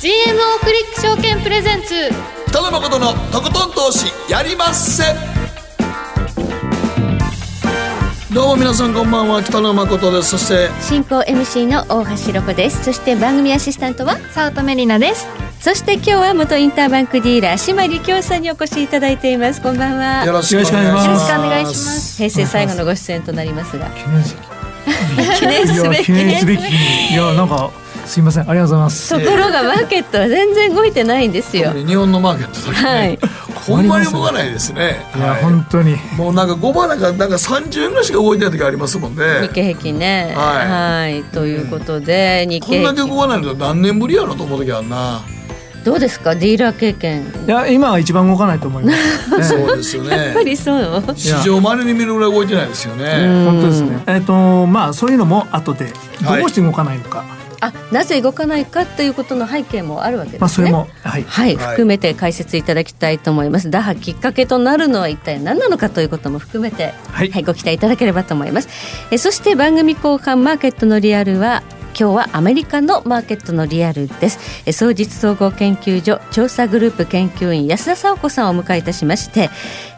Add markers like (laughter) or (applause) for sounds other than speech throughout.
GMO クリック証券プレゼンツ。北野誠のとことん投資やりまっせ。どうも皆さんこんばんは北野誠です。そして進行 MC の大橋ロコです。そして番組アシスタントは早乙女里奈です。そして今日は元インターバンクディーラー島力京さんにお越しいただいています。こんばんは。よろしくお願いします。よろしくお願いします。平成最後のご出演となりますが。記念すべき。記念すべき。いや記念すべき。いやなんかすいません。ありがとうございます。ところがマーケットは全然動いてないんですよ。(laughs) 日本のマーケットだけね、はい。ほんまに動かないですね。いやはい本当に。もうなんか5番なんかなんか30円ぐらいしか動いてない時ありますもんね。日経平均ね。はい。はい。ということで日こんだけ経平均動かないの何年ぶりやろと思う時あるな。どうですか？ディーラー経験。いや今は一番動かないと思います、ね、(laughs) そうですよやっぱねりそう。市場まれに見るぐらい動いてないですよね。本当ですね。えっ、とまあそういうのも後でどうして動かないのか、あなぜ動かないかということの背景もあるわけですね、まあそれもはいはい、はい含めて解説いただきたいと思います。打破きっかけとなるのは一体何なのかということも含めて、は、はいいご期待いただければと思います。えそして番組後半マーケットのリアルは今日はアメリカのマーケットのリアルです。え総実総合研究所調査グループ研究員安田沙子さんをお迎えいたしまして、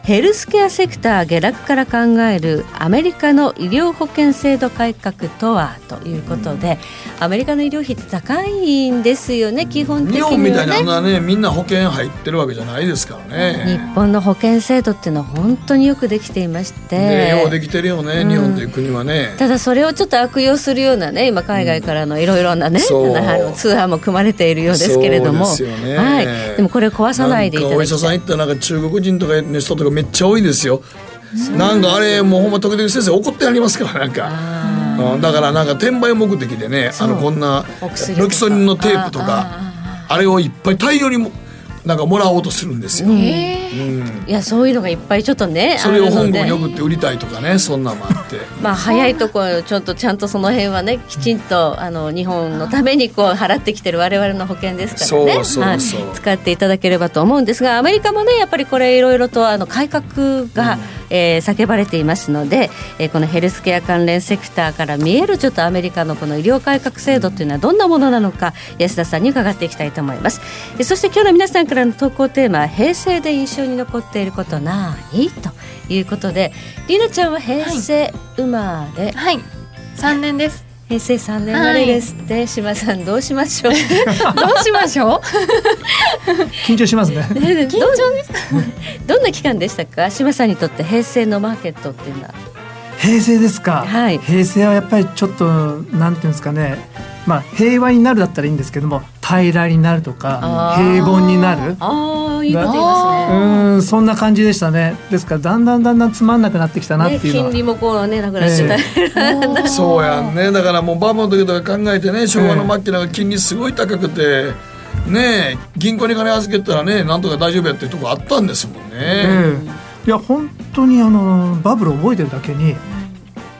ヘルスケアセクター下落から考えるアメリカの医療保険制度改革とはということで、アメリカの医療費って高いんですよね基本的にはね。日本みたいにあんなねみんな保険入ってるわけじゃないですからね。日本の保険制度っていうのは本当によくできていまして、ねようできてるよね、うん。日本という国はね。ただそれをちょっと悪用するようなね今海外からのいろいろなね、そう。あのツアーも組まれているようですけれども。そうですよね。はい、でもこれを壊さないでいたなんかお医者だきたいさん行ったらなんか中国人とかの人とかめっちゃ多いですよ。なんかあれもうほんま時々先生怒ってありますからなんか。うんだからなんか転売目的でねあのこんなロキソニンのテープとかああれをいっぱい大量にもなんかもらおうとするんですよ、うん。いやそういうのがいっぱいちょっとねそれを香港あるので。に送って売りたいとかねそんなんもあって。(laughs) まあ早いところちょっとちゃんとその辺はねきちんとあの日本のためにこう払ってきてる我々の保険ですからね。そうそうそう。はい、使っていただければと思うんですがアメリカもねやっぱりこれいろいろとあの改革が、えー叫ばれていますので、えーこのヘルスケア関連セクターから見えるちょっとアメリカのこの医療改革制度というのはどんなものなのか安田さんに伺っていきたいと思います。えーそして今日の皆さんからの投稿テーマは平成で印象に残っていることない？ということでりなちゃんは平成生まれ、はい。三年です。平成3年生まれですって、島さんどうしましょう？どうしましょう？緊張しますね。(laughs) 緊張です。どんな期間でしたか？島さんにとって平成のマーケットっていうのは。平成ですか、はい。平成はやっぱりちょっとなんていうんですかね。まあ平和になるだったらいいんですけども平らになるとか平凡になるああいいこと言いうますね。ーんそんな感じでしたね。ですからだんだんだんだんつまんなくなってきたなってねいうのは、金利もこうねなくなってた、え (laughs) そうやんね。だからもうバブルの時とか考えてね昭和の末期なんか金利すごい高くてねえ銀行に金預けたらねなんとか大丈夫やっていうとこあったんですもんね、ええいや本当にあのバブルを覚えてるだけに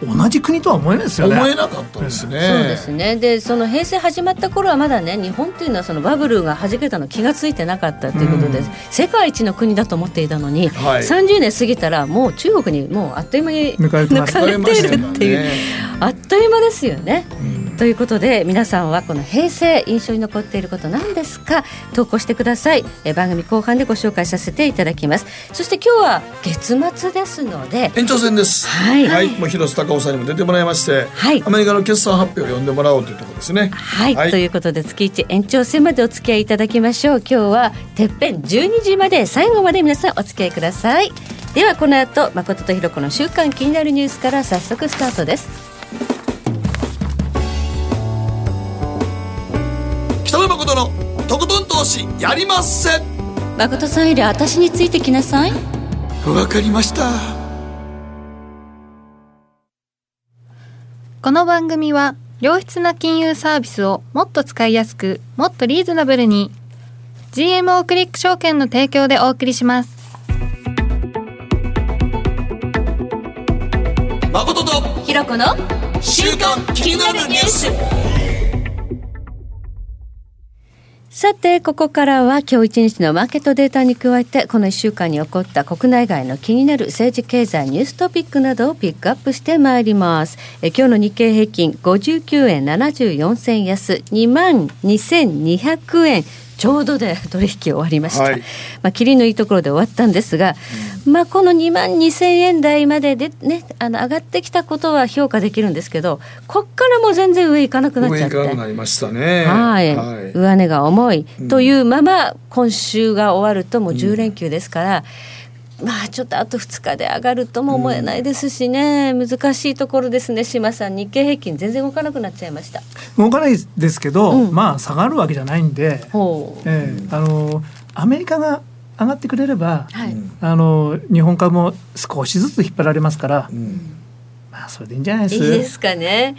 同じ国とは思えないですよね。思えなかったですね、そうですね。でその平成始まった頃はまだね日本っていうのはそのバブルが弾けたの気が付いてなかったということで、うん。世界一の国だと思っていたのに、はい。30年過ぎたらもう中国にもうあっという間に抜かれてます抜かれているっていう、ね。あっという間ですよね。うんということで皆さんはこの平成印象に残っていること何ですか？投稿してください。え番組後半でご紹介させていただきます。そして今日は月末ですので延長戦です。はい。もう広瀬隆夫さんにも出てもらいまして、はい。アメリカの決算発表を読んでもらおうというところですね。はい、はい。ということで月一延長戦までお付き合いいただきましょう。今日はてっぺん12時まで最後まで皆さんお付き合いください。ではこの後誠とひろ子の週間気になるニュースから早速スタートです野誠のとことん投資やりまっせ。誠さんより私についてきなさい。わかりました。この番組は良質な金融サービスをもっと使いやすくもっとリーズナブルに GMO クリック証券の提供でお送りします。誠とひろ子の週刊気になるニュースさて、ここからは今日一日のマーケットデータに加えて、この1週間に起こった国内外の気になる政治経済ニューストピックなどをピックアップしてまいります。え今日の日経平均59円74銭安、2万2200円ちょうどで取引終わりました、はい、まあ、切りのいいところで終わったんですが、うん、まあ、この2万2000円台までで、ね、あの上がってきたことは評価できるんですけどこっからもう全然上行かなくなっちゃって。上なりましたね。はい、はい、上値が重い。というまま今週が終わるともう10連休ですから、うんまあちょっとあと2日で上がるとも思えないですしね、うん、難しいところですね。島さん日経平均全然動かなくなっちゃいました。動かないですけど、うん、まあ下がるわけじゃないんで、えー、あのアメリカが上がってくれれば、はい、あの日本株も少しずつ引っ張られますから、うん。まあそれでいいんじゃないです？いいですかね。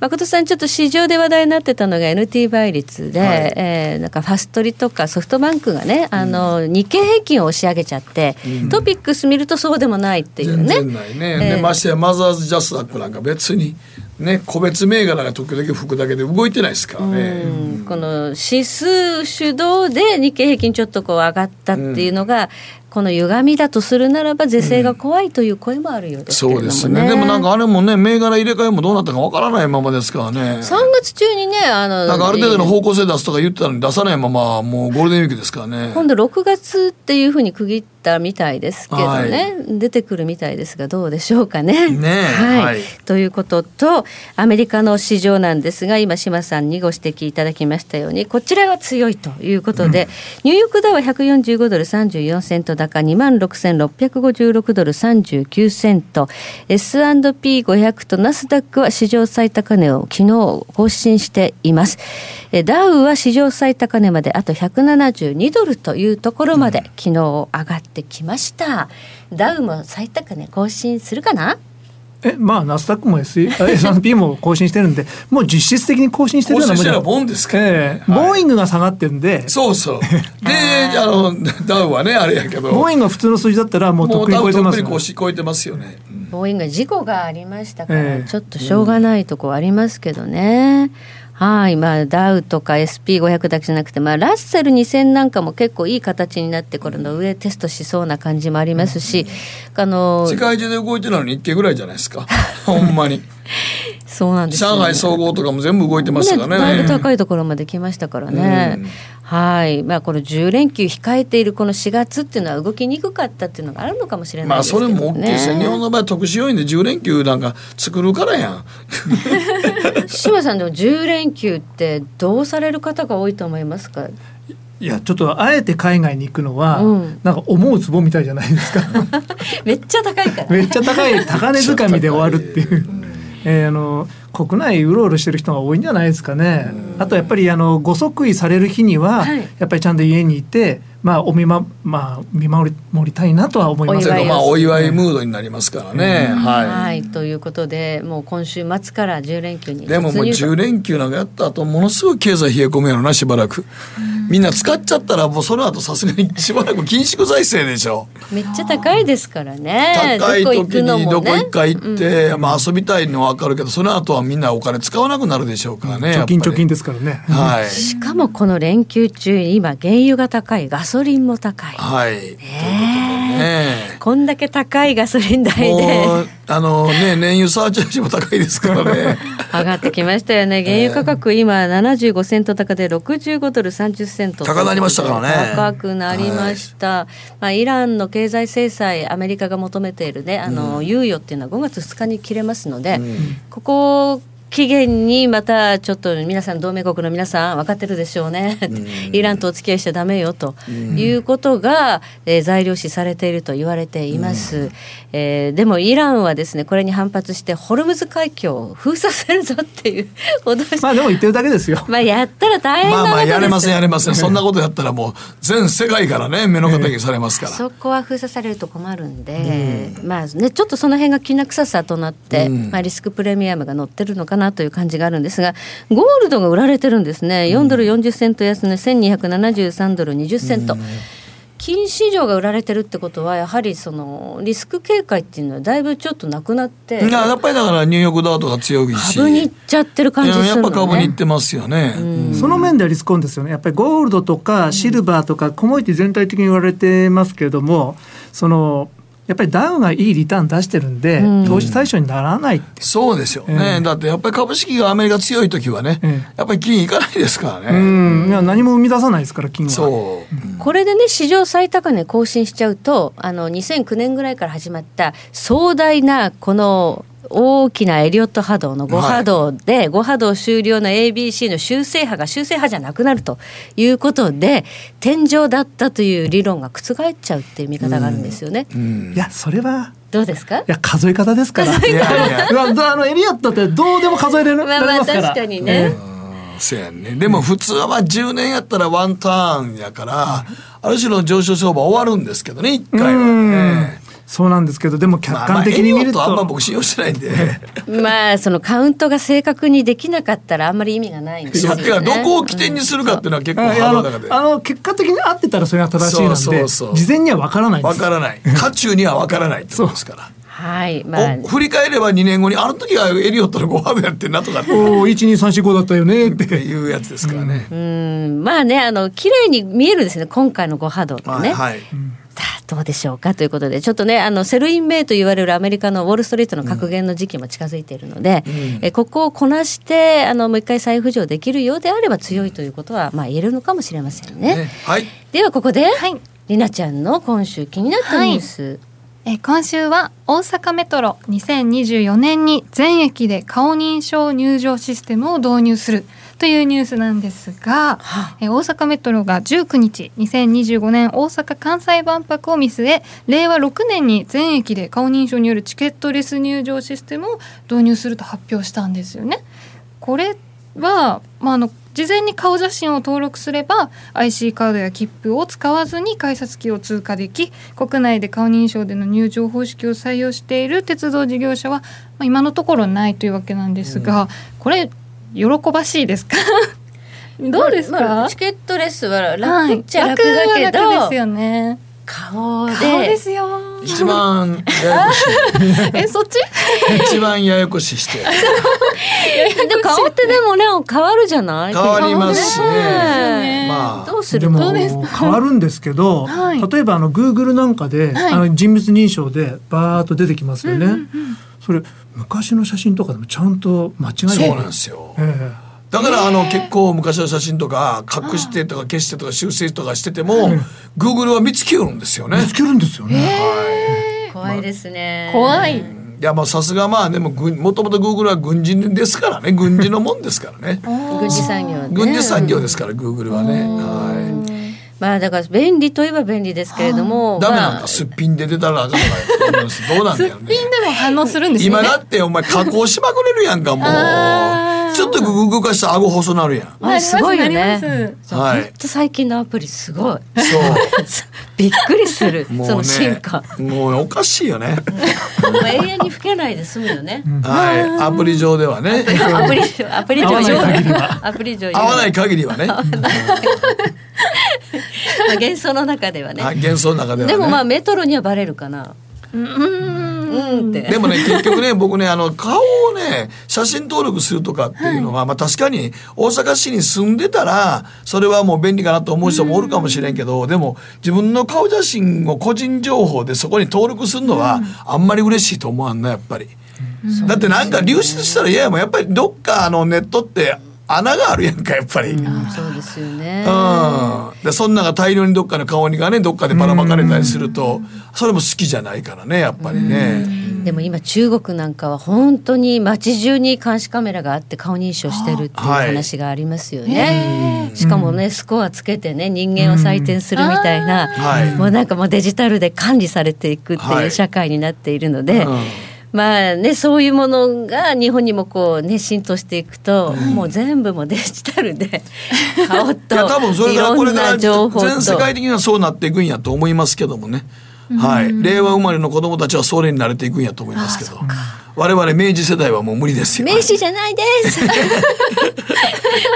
誠さんちょっと市場で話題になってたのが NT 倍率で、はい、えー、なんかファストリとかソフトバンクがね、あの日経平均を押し上げちゃって、うん、トピックス見るとそうでもないっていうね。全然ないね。えー、ましてやマザーズジャスダックなんか別に。ね、個別銘柄が時々吹くだけで動いてないですからね。この指数主導で日経平均ちょっとこう上がったっていうのが、この歪みだとするならば是正が怖いという声もあるようですねうん、そうですね。でもなんかあれもね銘柄入れ替えもどうなったかわからないままですからね。3月中にねあのなんかある程度の方向性出すとか言ってたのに出さないままもうゴールデンウィークですからね。今度6月っていうふうに区切ったみたいですけどね、はい、出てくるみたいですがどうでしょうかね。ねはい、はい、ということとアメリカの市場なんですが今島さんにご指摘いただきましたようにこちらは強いということで、うん、ニューヨークダウは145ドル34セント高2万6656ドル39セント。S&P500 とナスダックは史上最高値を昨日更新しています。ダウは史上最高値まであと172ドルというところまで、昨日上がってきました。ダウも最高値更新するかな？えまあナスダックも S&P (laughs) も更新してるんで。もう実質的に更新してるようなもんじゃボンですか、えーはい、ボーイングが下がってるんで。そうそう。(laughs) であのダウはねあれやけど。ボーイングが普通の数字だったらもうとっくに超えてます、ね、超えてますよね、うん、ボーイング事故がありましたから、えー、ちょっとしょうがないとこありますけどね、うんはい、まあ、ダウとか SP500 だけじゃなくて、まあ、ラッセル2000なんかも結構いい形になってこれの上テストしそうな感じもありますし、あの世界中で動いてるのに日経ぐらいじゃないですか。ほんまに。そうなんです、ね、上海総合とかも全部動いてますからね。だいぶ高いところまで来ましたからね。うん。はい、まあ、この10連休控えているこの4月っていうのは動きにくかったっていうのがあるのかもしれないですけど、ね、まあそれも大きいです日本の場合特殊要因で10連休なんか作るからやん。(laughs) 島さんでも10連休ってどうされる方が多いと思いますか？いやちょっとあえて海外に行くのは、うん、なんか思うツボみたいじゃないですか。(laughs) めっちゃ高いから、ね、めっちゃ高い高値掴みで終わるっていう、えー、あの国内うろうろしてる人が多いんじゃないですかね。あとやっぱりあのご即位される日には、やっぱりちゃんと家にいてまあお見ままあ見守りたいなとは思います。けど、まあお祝いムードになりますからね。はい、はい、ということでもう今週末から10連休にでももう10連休なんかやった後ものすごい経済冷え込むやろなしばらく。みんな使っちゃったらもうその後さすがにしばらく緊縮財政でしょ。めっちゃ高いですからね。高い時にどこ一回行って、うん、まあ遊びたいのは分かるけどその後はみんなお金使わなくなるでしょうからね。貯金貯金ですからね。はい。しかもこの連休中今原油が高いガソリンも高い。はい。ね、こんだけ高いガソリン代で。あのね燃油サーチャージも高いですからね。(laughs) 上がってきましたよね。原油価格、今75セント高で65ドル30セント高なりましたからね。高くなりました、はい、まあ、イランの経済制裁アメリカが求めているねあの、うん、猶予っていうのは5月2日に切れますので、うん、ここ期限にまたちょっと皆さん同盟国の皆さん分かってるでしょうね、イランとお付き合いしちゃだめよということが、えー、材料視されていると言われています、うん、えー、でもイランはですねこれに反発してホルムズ海峡を封鎖するぞっていう (laughs) まあでも言ってるだけですよ。まあやったら大変なまあまあやれませんやれませんそんなことやったらもう (laughs) 全世界からね目の敵にされますから、そこは封鎖されると困るんで、うん、まあねちょっとその辺がきな臭さとなって、うん、まあリスクプレミアムが乗ってるのかなという感じがあるんですが、ゴールドが売られてるんですね、4ドル40セント安値、1273ドル20セント。金市場が売られてるってことはやはりそのリスク警戒っていうのはだいぶちょっとなくなってやっぱりだからニューヨークダートが強いし。株にいっちゃってる感じするの、ね、やっぱ株にいってますよね、その面ではリスクオンですよね。やっぱりゴールドとかシルバーとかコモディティ全体的に言われてますけれどもそのやっぱりダウがいいリターン出してるんで、うん、投資対象にならないそうですよね、えー、だってやっぱり株式がアメリカ強い時はね、えー、やっぱり金いかないですからね。うん。いや何も生み出さないですから金は。そう、うん、これでね史上最高値更新しちゃうとあの2009年ぐらいから始まった壮大なこの大きなエリオット波動の5波動で、はい、5波動終了の ABC の修正波が修正波じゃなくなるということで天井だったという理論が覆っちゃうっていう見方があるんですよね。うん。うん、いやそれはどうですか？いや数え方ですから。(laughs) いやいやあのエリオットってどうでも数えれる？まあまあ確かにね。せやね、でも普通はまあ10年やったらワンターンやから、ある種の上昇相場終わるんですけどね1回は。ね。そうなんですけどでも客観的に見ると、まあ、あんま僕信用してないんで。(laughs) まあそのカウントが正確にできなかったらあんまり意味がないんですよ、ね、どこを起点にするかっていうのは結構ハードだからあの結果的に合ってたらそれが正しいなんで事前には分からない分からない。(laughs) 渦中には分からないってことですからはい、まあ、振り返れば2年後にあの時はエリオットのご飯やってんなとかって。おお12345だったよね。っていうやつですからね。うんまあねあの綺麗に見えるんですね今回のご波動ってね、はい、はい。どうでしょうかということで。ちょっとねあの Sell in May と言われるアメリカのウォール・ストリートの格言の時期も近づいているので、うん、えここをこなしてあのもう一回再浮上できるようであれば強いということは、まあ、言えるのかもしれませんね。ね。はい、ではここで、はい、りなちゃんの今週気になったニュース。はいえ今週は大阪メトロ2024年に全駅で顔認証入場システムを導入するというニュースなんですが、え大阪メトロが19日2025年大阪・関西万博を見据え令和6年に全駅で顔認証によるチケットレス入場システムを導入すると発表したんですよね。これは、まあ、あの事前に顔写真を登録すれば IC カードや切符を使わずに改札機を通過でき国内で顔認証での入場方式を採用している鉄道事業者は、まあ、今のところないというわけなんですが、うん、これ喜ばしいですか？どうですか、まあ、チケットレスは楽っちゃ楽だけど、はい、ですよね顔で。顔ですよ。一番ややこしい。(laughs) えそっち？(laughs) 一番ややこしいして (laughs) でも顔ってでもね変わるじゃない？変わりますし。ね。まあどうする？でも変わるんですけど、はい、例えばあのグーグルなんかで、はい、あの人物認証でバーッと出てきますよね、うんうんうん。それ昔の写真とかでもちゃんと間違いそうなんですよ、えーだからあの結構昔の写真とか隠してとか消してとか修正とかしてても、グーグルは見つけるんですよね。見つけるんですよね。はい、怖いですね。怖い。いやまあさすがまあでももともとグーグルは軍人ですからね。軍事のもんですからね。(laughs) 軍事産業、ね、軍事産業ですからグーグルはね。はい。まあだから便利といえば便利ですけれども、ダメなんかすっぴんで出たらどうなんだよね。すっぴんでも反応するんですね。今だってお前加工しまくれるやんかもう。ちょっと動かしたら顎細なるやん。すごいよね。はい。と最近のアプリすごい。そう。(laughs) びっくりする。その進化。もうおかしいよね。もう永遠に吹けないで済むよね。はい。アプリ上ではね。アプリアプリ上アプリ上合わない限りはね。まあ幻想の中ではね。幻想の中では、ね、でもまあメトロにはバレるかな。うんでもね結局ね (laughs) 僕ねあの顔をね写真登録するとかっていうのは、はい、まあ確かに大阪市に住んでたらそれはもう便利かなと思う人もおるかもしれんけど、でも自分の顔写真を個人情報でそこに登録するのはあんまり嬉しいと思わんなやっぱり。だってなんか流出したら嫌やもん。やっぱりどっかあのネットって穴があるやんかやっぱり、うん、そうですよね、うん、でそんなが大量にどっかの顔にがねどっかでばらまかれたりすると、それも好きじゃないからねやっぱりね、でも今中国なんかは本当に街中に監視カメラがあって顔認証してるっていう話がありますよね、はい、しかもねスコアつけてね人間を採点するみたいな、もうなんかもうデジタルで管理されていくっていう社会になっているので、はいまあねそういうものが日本にもこうね浸透していくと、うん、もう全部もデジタルで顔と (laughs) いや多分それからこれから全世界的にはそうなっていくんやと思いますけどもね、はい、令和生まれの子供たちはそれに慣れていくんやと思いますけど。我々明治世代はもう無理ですよ。明治じゃないです。(laughs)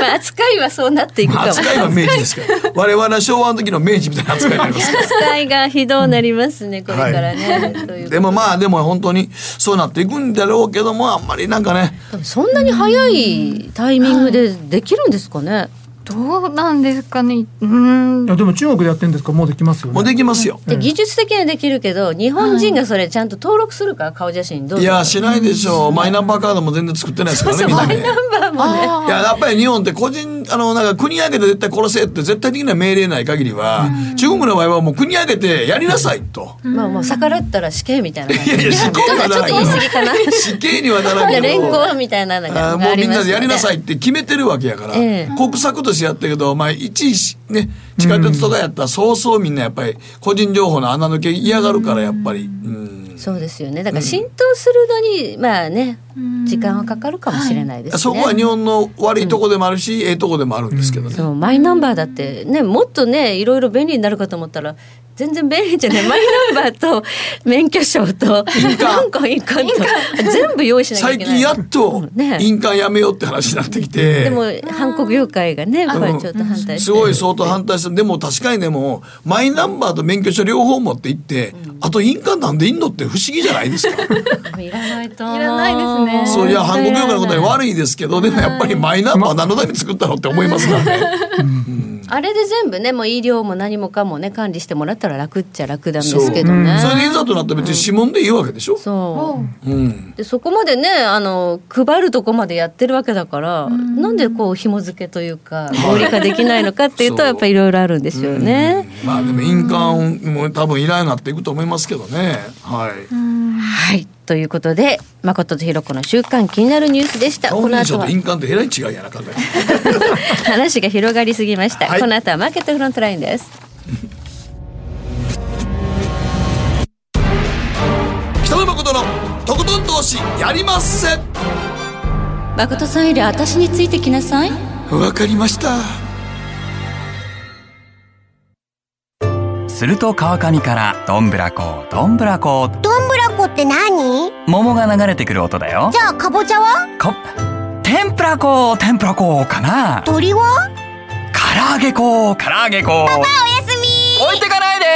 まあ扱いはそうなっていくかも。扱いは明治ですから。我々は昭和の時の明治みたいな扱いになります。扱いがひどうなりますね、これからね。といでもまあでも本当にそうなっていくんだろうけどもあんまりなんかねそんなに早いタイミングでできるんですかね。どうなんですかねうんいやでも中国でやってるんですか？らもうできますよねもうできますよ。で技術的にはできるけど日本人がそれちゃんと登録するか顔写真どうぞいやしないでしょう。マイナンバーカードも全然作ってないですからねみんなね。マイナンバーもね。いややっぱり日本って個人あのなんか国挙げて絶対殺せって絶対的な命令ない限りは、中国の場合はもう国挙げてやりなさいと。まあもう逆らったら死刑みたいな。いやいや死刑はならちょっと言い過ぎかな。死刑にはならんけど。連行みたいなのがあーもうみんなでやりなさい。いって決めてるわけやから、ええ国策としてやったけど、まあ、一時ね地下鉄とかやったらそうそうみんなやっぱり個人情報の穴抜け嫌がるからやっぱり、うん、そうですよね。だから浸透するのにまあね時間はかかるかもしれないですね。そこは日本の悪いとこでもあるし、ええとこでもあるんですけどね、そうマイナンバーだってねもっとねいろいろ便利になるかと思ったら全然便利じゃない。(laughs) マイナンバーと免許証と印鑑。印鑑と全部用意しなきゃいけない。最近やっとね。印鑑やめようって話になってきて、でも反国業界がねやっぱりちょっと反対して。すごい相当反対してでも確かにでもマイナンバーと免許証両方持って行って、あと印鑑なんでいんのって不思議じゃないですか？(laughs) いらないといらないですね。そういや反国業界のことに悪いですけどでもやっぱりマイナンバー何のために作ったのって思いますからね。あれで全部ねもう医療も何もかもね管理してもらったら楽っちゃ楽なんですけどねそれでいざとなったら別に指紋でいいわけでしょ？そううん。でそこまでねあの配るとこまでやってるわけだからなんでこう紐付けというか合理化できないのかっていうとやっぱりいろいろあるんですよね。まあでも印鑑も多分いらんようになっていくと思いますけどね。はい。はいということで誠とひろ子の週間気になるニュースでした。この後は印鑑ってえらい違いやなかったね。(laughs) 話が広がりすぎました。はいこの後はマーケットフロントラインです。北野誠のとことん投資やりまっせ。誠さんより私についてきなさい。わかりました。すると川上からどんぶらこどんぶらこどんぶら何桃が流れてくる音だよ。じゃあかぼちゃは？こ天ぷらこ天ぷらこかな。鳥は？唐揚げこ唐揚げこおやすみ。置いてかないで。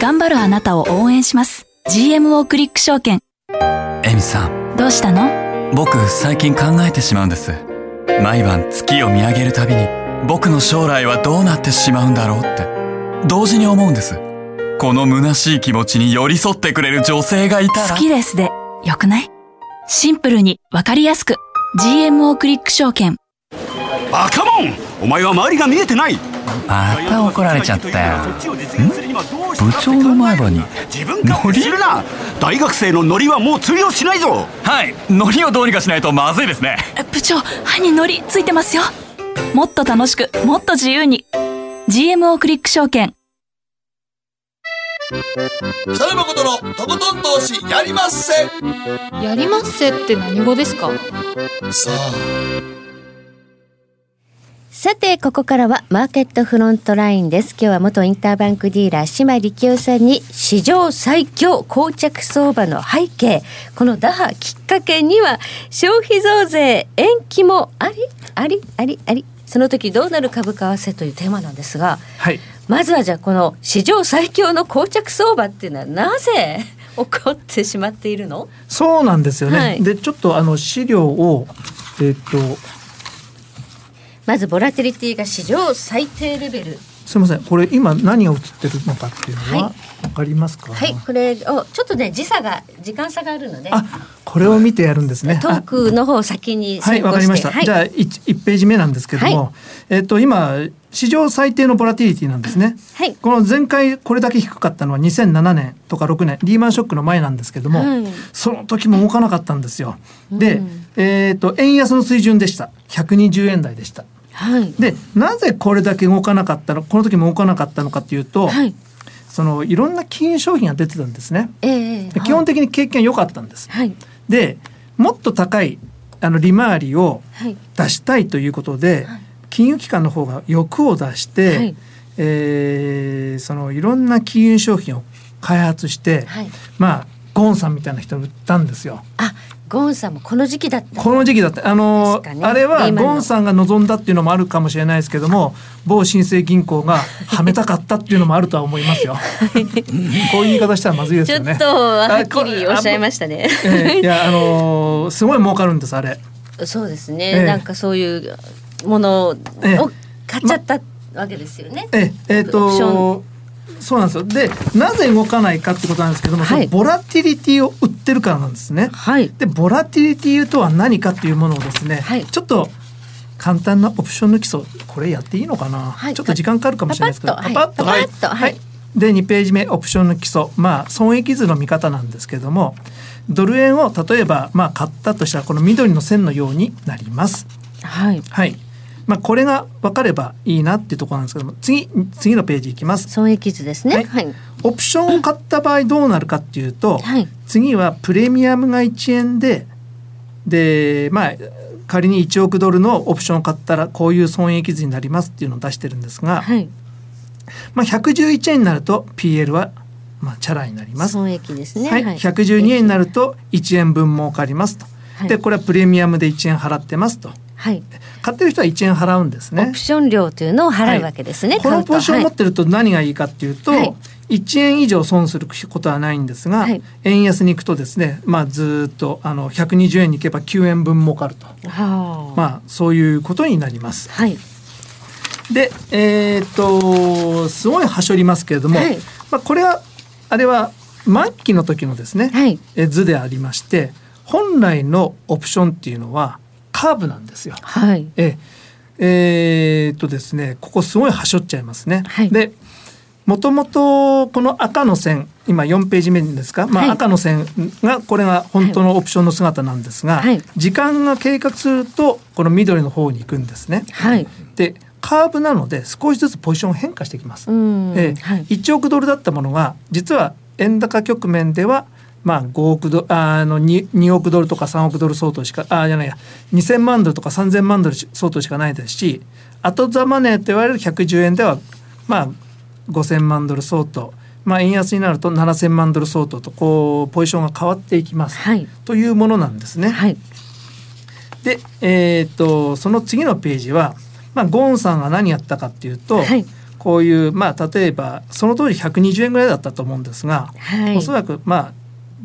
頑張るあなたを応援します。GMO クリック証券。エミさん。どうしたの？僕最近考えてしまうんです。毎晩月を見上げるたびに僕の将来はどうなってしまうんだろうって同時に思うんですこの虚しい気持ちに寄り添ってくれる女性がいたら。好きですでよくない？シンプルにわかりやすく。GMO クリック証券。バカモン！お前は周りが見えてない！また怒られちゃったよ。部部長の前歯に自分勝手にするな！大学生のノリはもう通用しないぞ！はい。ノリをどうにかしないとまずいですね。部長歯にノリついてますよ。もっと楽しくもっと自由に。GMO クリック証券北野誠のとことん投資やりまっせ。やりますせって何語ですかさあ。さてここからはマーケットフロントラインです。今日は元インターバンクディーラー島力夫さんに史上最強膠着相場の背景。この打破きっかけには消費増税延期もあり？あり？あり？ありその時どうなる株為替というテーマなんですが。はいまずはじゃあこの史上最強の膠着相場っていうのはなぜ (laughs) 起こってしまっているの？そうなんですよね、はい。でちょっとあの資料をえっ、とまずボラティリティが史上最低レベルすみません。これ今何が映ってるのかっていうのははわかりますか、はい。これをちょっとね時差が時間差があるので。あこれを見てやるんですね。トークの方を先にはい、わかりました。じゃあ一一ページ目なんですけども、はい。えっと今史上最低のボラティリティなんですね。はい。この前回これだけ低かったのは2007年とか6年リーマンショックの前なんですけども、はいその時も動かなかったんですよ。で、うん。えっと円安の水準でした。120円台でした。はい。でなぜこれだけ動かなかったのこの時も動かなかったのかというと、はい。そのいろんな金融商品が出てたんですね。ええで基本的に景気が良かったんです。はい。でもっと高いあの利回りをはい。出したいということで、金融機関の方が欲を出して、はい。えーそのいろんな金融商品を開発して、はい。まあゴンさんみたいな人に売ったんですよ。あゴンさんもこの時期だったこの時期だったあの、確かにあれはゴンさんが望んだっていうのもあるかもしれないですけども某新生銀行がはめたかったっていうのもあるとは思いますよ。こういう言い方したらまずいですよね。ちょっとはっきりおっしゃいましたね。ええいやあのーすごい儲かるんですあれ。そうですね、ええなんかそういうものをええ買っちゃったわけですよね。えええーオプショとそうなんですよ。でなぜ動かないかってことなんですけども、はい。そのボラティリティを売ってるからなんですね。はい。でボラティリティとは何かっていうものをですね、はい。ちょっと簡単なオプションの基礎これやっていいのかな、はい。ちょっと時間かかるかもしれないですけどパパッと。はい。パパッと。はい。で2ページ目オプションの基礎。まあ損益図の見方なんですけどもドル円を例えばまあ買ったとしたらこの緑の線のようになります。はい。はいまあ、これが分かればいいなっていうところなんですけども次次のページいきます。損益図ですね。ははいい。オプションを買った場合どうなるかっていうと、はい次はプレミアムが1円ででまあ仮に1億ドルのオプションを買ったらこういう損益図になりますっていうのを出してるんですが、はい。まあ、111円になると PL はまあチャラになります。損益ですね。はい、112円になると1円分儲かりますと。はいでこれはプレミアムで1円払ってますと。はい。買ってる人は1円払うんですねオプ。ション料というのを払うわけですね。このポジションを持ってると何がいいかっていうと、はい1円以上損することはないんですが、はい円安に行くとですね、まあ、ずーっとあの120円に行けば9円分儲かると。まあ、そういうことになります。はい。でえーっとすごいはしょりますけれども、はいまあ、これはあれは末期の時のですね、はい。え図でありまして本来のオプションっていうのはカーブなんですよ。はい。ええーっとですねここすごいはしょっちゃいますね。はいでもともとこの赤の線今4ページ目ですか、まあ、はい赤の線がこれが本当のオプションの姿なんですが、はい時間が経過するとこの緑の方に行くんですね。はい。でカーブなので少しずつポジション変化してきます。うん。ええはい。1億ドルだったものが実は円高局面ではまあ5億ドルああの 2, 2億ドルとか3億ドル相当しかあじゃないや2,000万ドルとか3,000万ドル相当しかないですし後ザマネーと言われる110円ではまあ5,000万ドル相当まあ円安になると7,000万ドル相当とこうポジションが変わっていきます、はい。というものなんですね。はい。で、えーっとその次のページは、まあ、ゴーンさんが何やったかっていうと、はいこういう、まあ、例えばその当時120円ぐらいだったと思うんですが、はい。おそらく、まあ、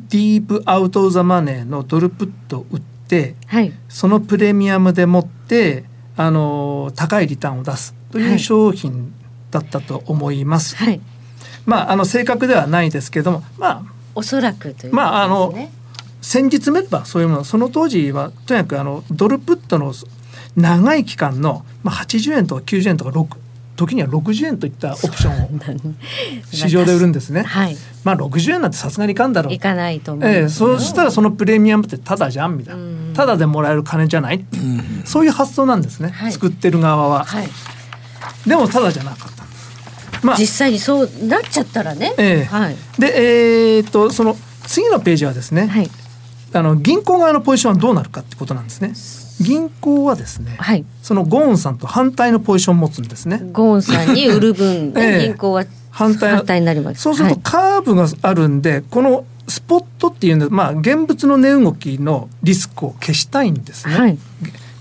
ディープアウト・ザ・マネーのドルプットを売ってはい。そのプレミアムでもってあの高いリターンを出すとはいいう商品だったと思います。はい。まあ、あの正確ではないですけども、まあ、おそらくというね。まああの先日めればそういうものその当時はとにかくあのドルプットの長い期間の、まあ、80円とか90円とか6時には60円といったオプションを (laughs) 市場で売るんですね。はい。まあ60円なんてさすがにいかんだろういかないと思う。ええ、そうしたらそのプレミアムってタダじゃんみたいなうんタダでもらえる金じゃないっていうそういう発想なんですね、はい作ってる側は、はい。でもタダじゃなかったんですまあ実際にそうなっちゃったらね。ええはい。でえーっとその次のページはですね、はい。あの銀行側のポジションはどうなるかってことなんですね銀行はですね、はい。そのゴーンさんと反対のポジションを持つんですねゴーンさんに売る分、(laughs) ええ銀行は反対反対になります。そうするとはいカーブがあるんで、このスポットっていうのは、まあ、現物の値動きのリスクを消したいんですね、はい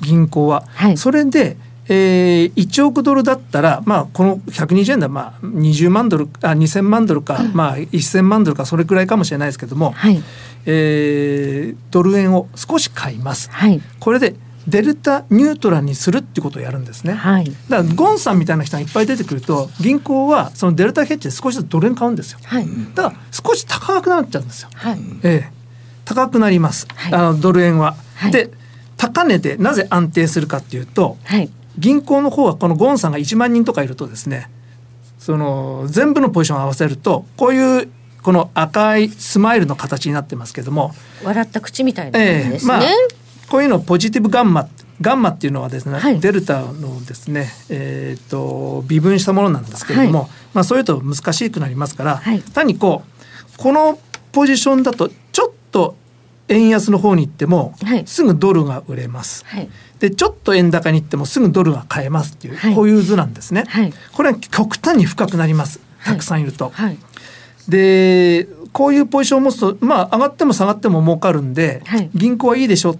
銀行は。はいそれで、えー1億ドルだったら、まあ、この120円では、まあ、20万ドルあ2000万ドルか、まあ、1000万ドルかそれくらいかもしれないですけども、はい。えードル円を少し買います。はい。これでデルタニュートラルにするってことをやるんですね。はい。だからゴンさんみたいな人がいっぱい出てくると銀行はそのデルタヘッジで少しずつドル円買うんですよ。はい。だから少し高くなっちゃうんですよ。はい。ええ、高くなります。はいあのドル円は。はいで高値でなぜ安定するかっていうとはい。銀行の方はこのゴンさんが1万人とかいるとですねその全部のポジションを合わせるとこういうこの赤いスマイルの形になってますけども、笑った口みたいな感じですね。まあこういうのをポジティブガンマガンマっていうのはですね、はいデルタのですね、えー、と微分したものなんですけれども、はまあ、そういうと難しくなりますから、はい単にこうこのポジションだとちょっと円安の方に行っても、はいすぐドルが売れます。はい。でちょっと円高に行ってもすぐドルが買えますっていう、はいこういう図なんですね。はいこれは極端に深くなりますたくさんいると。はい。でこういうポジションを持つとまあ上がっても下がっても儲かるんで、はい銀行はいいでしょ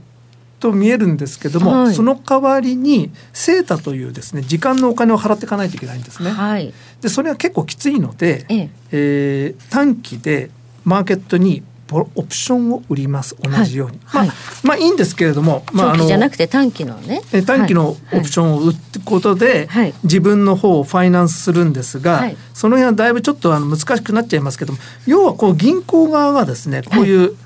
と見えるんですけども、はい。その代わりにセータというですね時間のお金を払っていかないといけないんですね。はい。でそれは結構きついので、ええ。えー短期でマーケットにボオプションを売ります。同じように、はい。まあまあいいんですけれども、まあ、長期じゃなくくて短期のね。え短期のオプションを売ってことで、はい。自分の方をファイナンスするんですが、はい。その辺はだいぶちょっとあの難しくなっちゃいますけども要はこう銀行側がですねこういう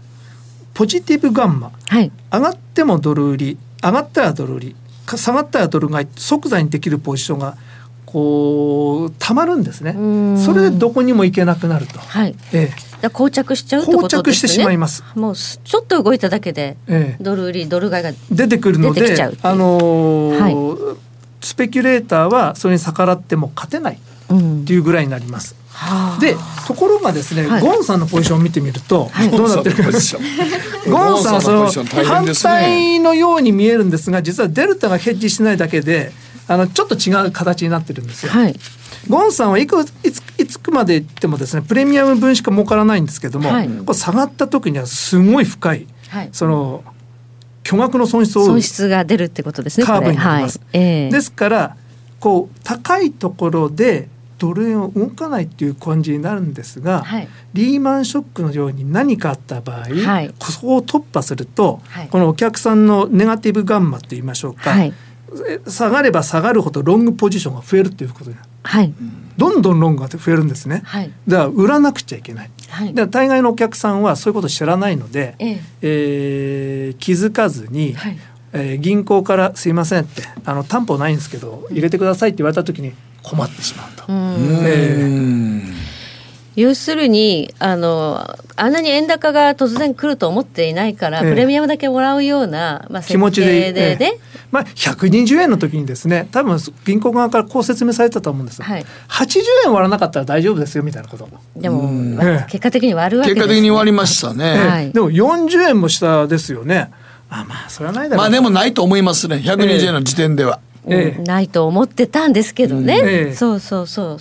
ポジティブガンマはい。上がってもドル売り上がったらドル売りか下がったらドル買い即座にできるポジションがこうたまるんですね。ん。それでどこにも行けなくなると、はい。えだから膠着しちゃうってことですね。膠着してしまいます。もうすちょっと動いただけでええ。えドル売りドル買いが出てくるのであのースペキュレーターはそれに逆らっても勝てないうん。っていうぐらいになります。はあ。でところがですね、はい。ゴンさんのポジションを見てみると、はい。どうなってるか。ゴンさんのポジション。ゴンさんはその反対のように見えるんですが実はデルタがヘッジしてないだけであのちょっと違う形になってるんですよ。はい。ゴンさんはいくいついつくまで言ってもですねプレミアム分しか儲からないんですけども、はい。これ下がった時にはすごい深いはい。その巨額の損失を損失が出るってことですねカーブになります。はい。ええ。ですからこう高いところでドル円を動かないっていう感じになるんですが、はい。リーマンショックのように何かあった場合、はい。そこを突破すると、はい。このお客さんのネガティブガンマって言いましょうか、下がれば下がるほどロングポジションが増えるっていうことになる。はい。どんどんロングが増えるんですね。はい。だから売らなくちゃいけない。はい。だから大概のお客さんはそういうこと知らないので、ええ。えー気づかずに、はい。えー銀行から「すいません」って「あの担保ないんですけど入れてください」って言われた時に困ってしまうと。うん。えうん。要するにあのあんなに円高が突然来ると思っていないから、ええ。プレミアムだけもらうような、まあ、気持ちで設定でね、まあ、120円の時にですね多分銀行側からこう説明されてたと思うんです。よ、はい。80円割らなかったら大丈夫ですよみたいなこと、でも、うん。まあええ。結果的に割るわけです、ね、結果的に割りましたね、はい。でも40円も下ですよね。あまあそれはないだろうまあでもないと思いますね。120円の時点では、ないと思ってたんですけどね、うんええ。そうそうそ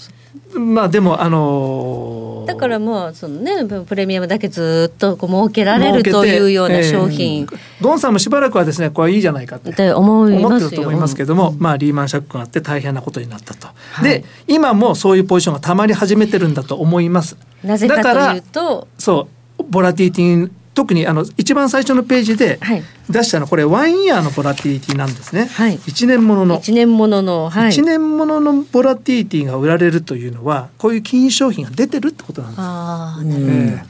うまあでもあのーだからもうそのねプレミアムだけずっとこう設けられるというような商品。ゴンさんもしばらくはですねこれいいじゃないかって思ってると思いますけども、まあリーマンショックがあって大変なことになったと。はい。で今もそういうポジションがたまり始めてるんだと思います。なぜかだからというとそうボラティリティ特にあの一番最初のページではい。出したのこれワンイヤーのボラティリティなんですね。はい。1年もの。の1年ものの、はい、1年もののボラティリティが売られるというのはこういう金融商品が出てるってことなんです。あーえ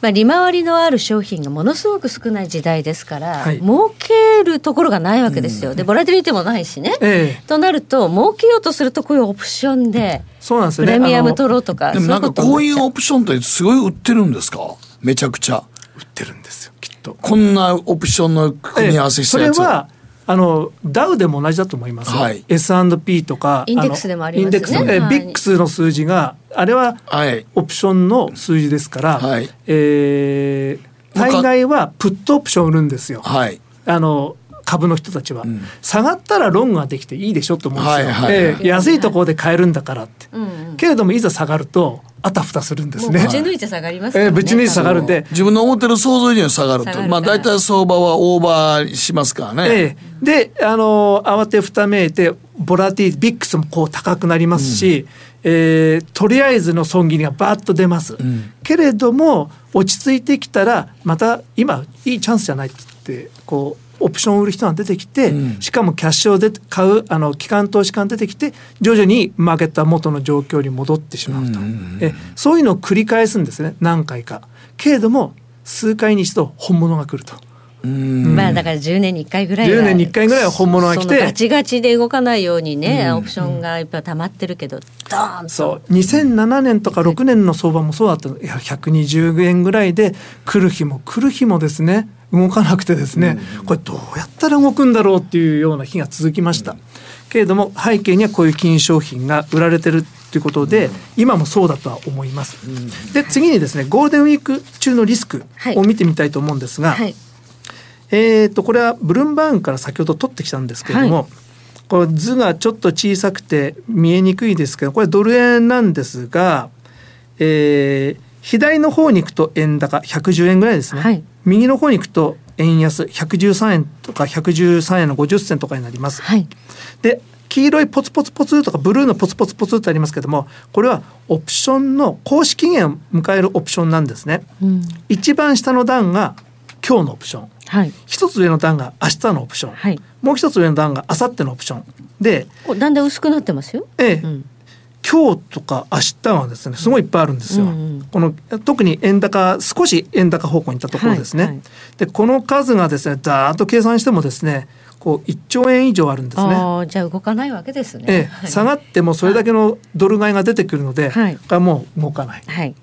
まあ、利回りのある商品がものすごく少ない時代ですから、はい。儲けるところがないわけですよ。でボラティリティもないしね。ええ。えとなると儲けようとするとこういうオプションでプそうなんですよね。レミアム取ろうとかでもなんかそういうことこういうオプションってすごい売ってるんですか？めちゃくちゃ。売ってるんですよきっと。こんなオプションの組み合わせしたやつ、それはあのダウでも同じだと思いますよ、はい。S&P とかインデックスでもありますね。インデックス、えはい。ビックスの数字があれははい。オプションの数字ですから、はい。えー大概はプットオプション売るんですよ、はい。あの株の人たちは、ん。下がったらロングができていいでしょと思うんですよ、はいはいえー安いところで買えるんだからって、うんうんけれどもいざ下がるとあたふたするんですね。ぶち抜いて下がりますからね。えーぶち抜いて下がるんで。自分の思ってる想像以上に下がると。下がるから。まあ大体相場はオーバーしますからね、ええ、で、あの慌てふためいてボラティビックスもこう高くなりますし、えーとりあえずの損切りがバーッと出ます、ん。けれども落ち着いてきたらまた今いいチャンスじゃないって言ってこうオプションを売る人が出てきて、うん。しかもキャッシュをで買うあの機関投資家が出てきて徐々にマーケットは元の状況に戻ってしまうと、えそういうのを繰り返すんですね何回か。けれども数回に一度本物が来ると。うん。まあだから10年に1回ぐらいは10年に1回ぐらいは本物が来てガチガチで動かないようにね、オプションがいっぱい溜まってるけどドーンと。そう。2007年とか6年の相場もそうだったの。いや120円ぐらいで来る日も来る日もですね動かなくてですね、これどうやったら動くんだろうっていうような日が続きました、けれども背景にはこういう金融商品が売られてるということで、今もそうだとは思います、で次にですねゴールデンウィーク中のリスクを見てみたいと思うんですが、はい。えー、とこれはブルームバーグから先ほど取ってきたんですけれども、はこれ図がちょっと小さくて見えにくいですけどこれドル円なんですが、えー左の方に行くと円高110円ぐらいですね、はい。右の方に行くと円安113円とか113円の50銭とかになります。はい。で黄色いポツポツポツとかブルーのポツポツポツってありますけどもこれはオプションの公式期限を迎えるオプションなんですね。うん。一番下の段が今日のオプション。はい。一つ上の段が明日のオプション、はい。もう一つ上の段が明後日のオプション。で、だんだん薄くなってますよ。ええ。うん今日とか明日はですねすごいいっぱいあるんですよ。うんうんこの特に円高少し円高方向に行ったところですね。はいはいでこの数がですねざーっと計算してもですねこう1兆円以上あるんですね。じゃあ動かないわけですねええはい下がってもそれだけのドル買いが出てくるので、はいこれはもう動かない。はい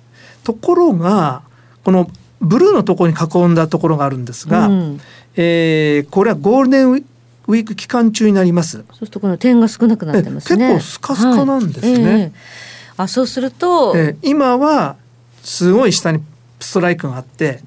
ところがこのブルーのところに囲んだところがあるんですが、うんえーこれはゴールデンウィーク期間中になります。そうするとこの点が少なくなってますね。え結構スカスカなんですねはいええあそうすると、えー今はすごい下にストライクがあって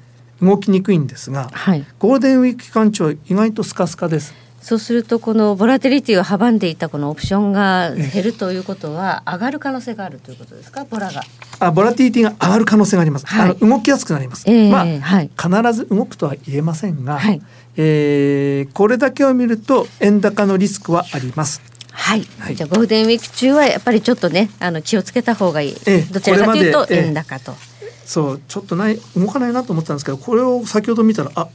動きにくいんですがはい。ゴールデンウィーク期間中は意外とスカスカです。そうするとこのボラティリティを阻んでいたこのオプションが減るということは上がる可能性があるということですか？ボラが。あボラティリティが上がる可能性があります。はいあの動きやすくなります。ええまあ、はい必ず動くとは言えませんが、はいえーこれだけを見ると円高のリスクはあります。はい、はいじゃあゴールデンウィーク中はやっぱりちょっとねあの気をつけた方がいい、ええどちらかというと円高と、そうちょっとない動かないなと思ったんですけどこれを先ほど見たらあ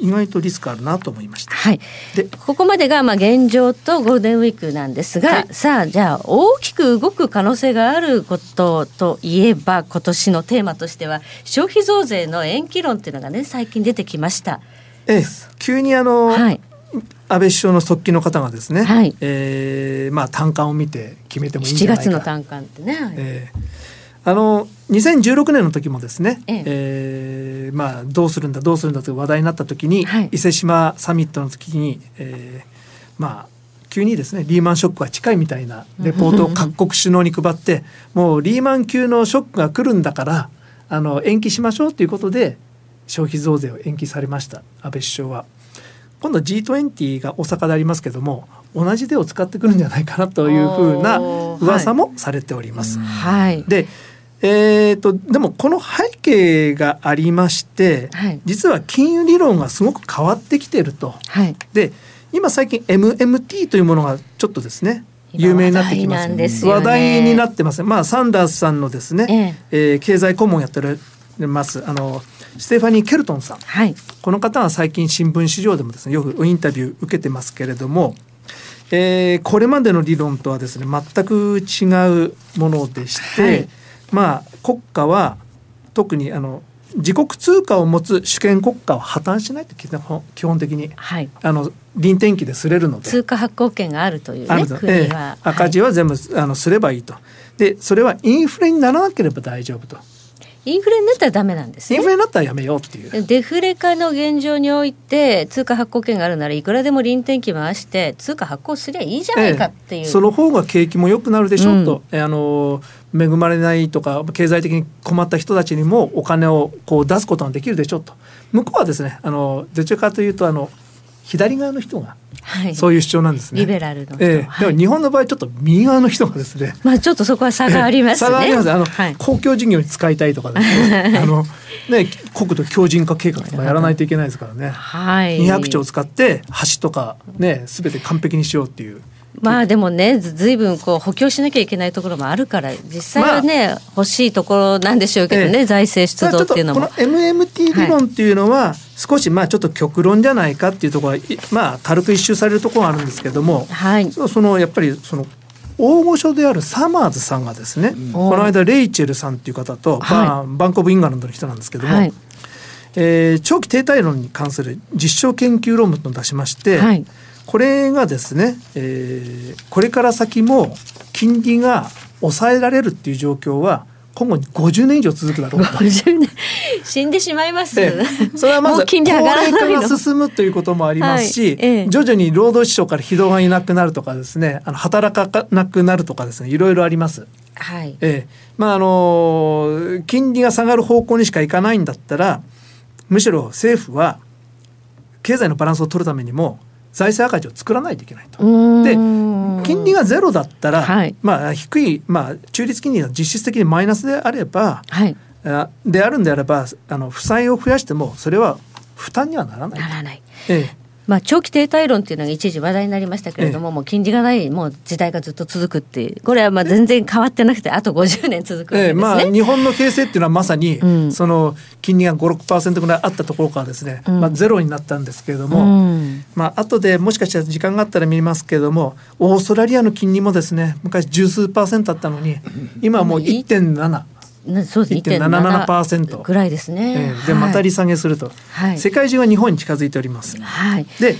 意外とリスクあるなと思いました。はい。でここまでがまあ現状とゴールデンウィークなんですが、はい。さあじゃあ大きく動く可能性があることといえば今年のテーマとしては消費増税の延期論っていうのがね最近出てきました。ええ急にあの、はい。安倍首相の側近の方がですね、はい。えーまあ単価を見て決めてもいいんじ7ゃないか。月の単価ってね、はい。えーあの2016年の時もですね、ええ。えーまあ、どうするんだどうするんだという話題になった時に、はい。伊勢志摩サミットの時に、えーまあ急にですねリーマンショックは近いみたいなレポートを各国首脳に配ってもうリーマン級のショックが来るんだからあの延期しましょうということで消費増税を延期されました安倍首相は。今度 G20 が大阪でありますけども同じ手を使ってくるんじゃないかなというふうな噂もされております。はい。で、えー、とでもこの背景がありまして、はい。実は金融理論がすごく変わってきてると。はい。で今最近 MMT というものがちょっとですね今有名になってきますね。話題になってます。まあサンダースさんのですね、ええ。ー経済顧問やっておられますあのステファニー・ケルトンさん。はい。この方は最近新聞市場でもですねよくインタビュー受けてますけれども、えーこれまでの理論とはですね全く違うものでして、はいまあ国家は特にあの自国通貨を持つ主権国家は破綻しないと基本基本的にはいあの臨転機で擦れるので。通貨発行権があるというねええ赤字は全部、あのすればいいと。でそれはインフレにならなければ大丈夫と。インフレになったらダメなんですね。インフレになったらやめようっていう。デフレ化の現状において通貨発行権があるならいくらでも臨転機回して通貨発行すりゃいいじゃないかっていう、ええその方が景気も良くなるでしょうと、えあの恵まれないとか経済的に困った人たちにもお金をこう出すことができるでしょうと。向こうはですねあのどちらかというとあの左側の人がはい、そういう主張なんですね。リベラルの人、ええ。はい。でも日本の場合ちょっと右側の人がですね。まあちょっとそこは差がありますね。差があります。あの、はい、公共事業に使いたいとかですね。あ (laughs) のね国土強靭化計画とかやらないといけないですからね。はい、200兆使って橋とかね全て完璧にしようっていう。まあでもねずずいぶんこう補強しなきゃいけないところもあるから実際はね、欲しいところなんでしょうけどね、ええ。財政出動っていうのも。この MMT 理論っていうのは少しまあちょっと極論じゃないかっていうところはいまあ軽く一周されるところがあるんですけども、はい。そのやっぱりその大御所であるサマーズさんがですね、この間レイチェルさんっていう方と、はい。バーバンコブ・イングランドの人なんですけども、はい。えー長期停滞論に関する実証研究論文を出しまして、はいこれがですね、えーこれから先も金利が抑えられるっていう状況は今後50年以上続くだろうと。50年。死んでしまいます、ええ。それはまもず高う金利上がら齢ないの。化が進むということもありますし、はい。ええ。徐々に労働市場から人がいなくなるとかですねあの働かなくなるとかですねいろいろあります。はい。ええ。まああの金利が下がる方向にしかいかないんだったらむしろ政府は経済のバランスを取るためにも財政赤字を作らないといけないと。で金利がゼロだったら、はいまあ低い、まあ、中立金利が実質的にマイナスであればはいあであるんであればあの負債を増やしてもそれは負担にはならない。ならない。ええまあ、長期停滞論っていうのが一時話題になりましたけれども、もう金利がないもう時代がずっと続くっていうこれはまあ全然変わってなくてあと50年続くわええけですね。まあ、日本の形成っていうのはまさに、うん。その金利が56%ぐらいあったところからですね、うん。まあ、ゼロになったんですけれども、うん。まあ後でもしかしたら時間があったら見ますけれどもオーストラリアの金利もですね昔十数パーセントあったのに今はもう1.7、なそうです1.77%ぐらいですね。ええでまた利下げすると、はい世界中が日本に近づいております。はい。で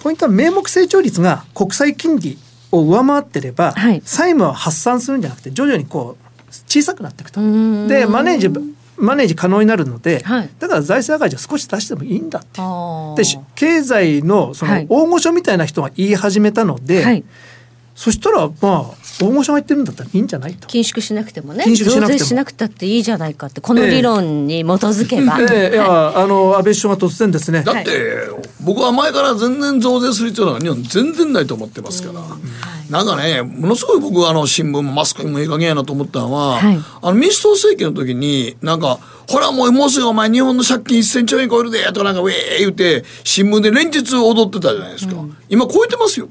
ポイントは名目成長率が国際金利を上回ってれば、はい債務は発散するんじゃなくて徐々にこう小さくなっていくと。んでマネージマネージ可能になるので、はいだから財政赤字を少し出してもいいんだってでし経済のそはいの大御所みたいな人が言い始めたので、はい。そしたらまあ大御所が言ってるんだったらいいんじゃないと。緊縮しなくてもね。緊縮しなくても。増税しなくたっていいじゃないかってこの理論に基づけば、ええいやあの安倍首相が突然ですね、だって、僕は前から全然増税する必要なんか日本全然ないと思ってますから、なんかねものすごい僕はあの新聞もマスコミもいい加減やなと思ったのは、はい。あの民主党政権の時になんかほらもうもうすぐお前日本の借金1000兆円超えるでとかなんかウェー言って新聞で連日踊ってたじゃないですか、今超えてますよ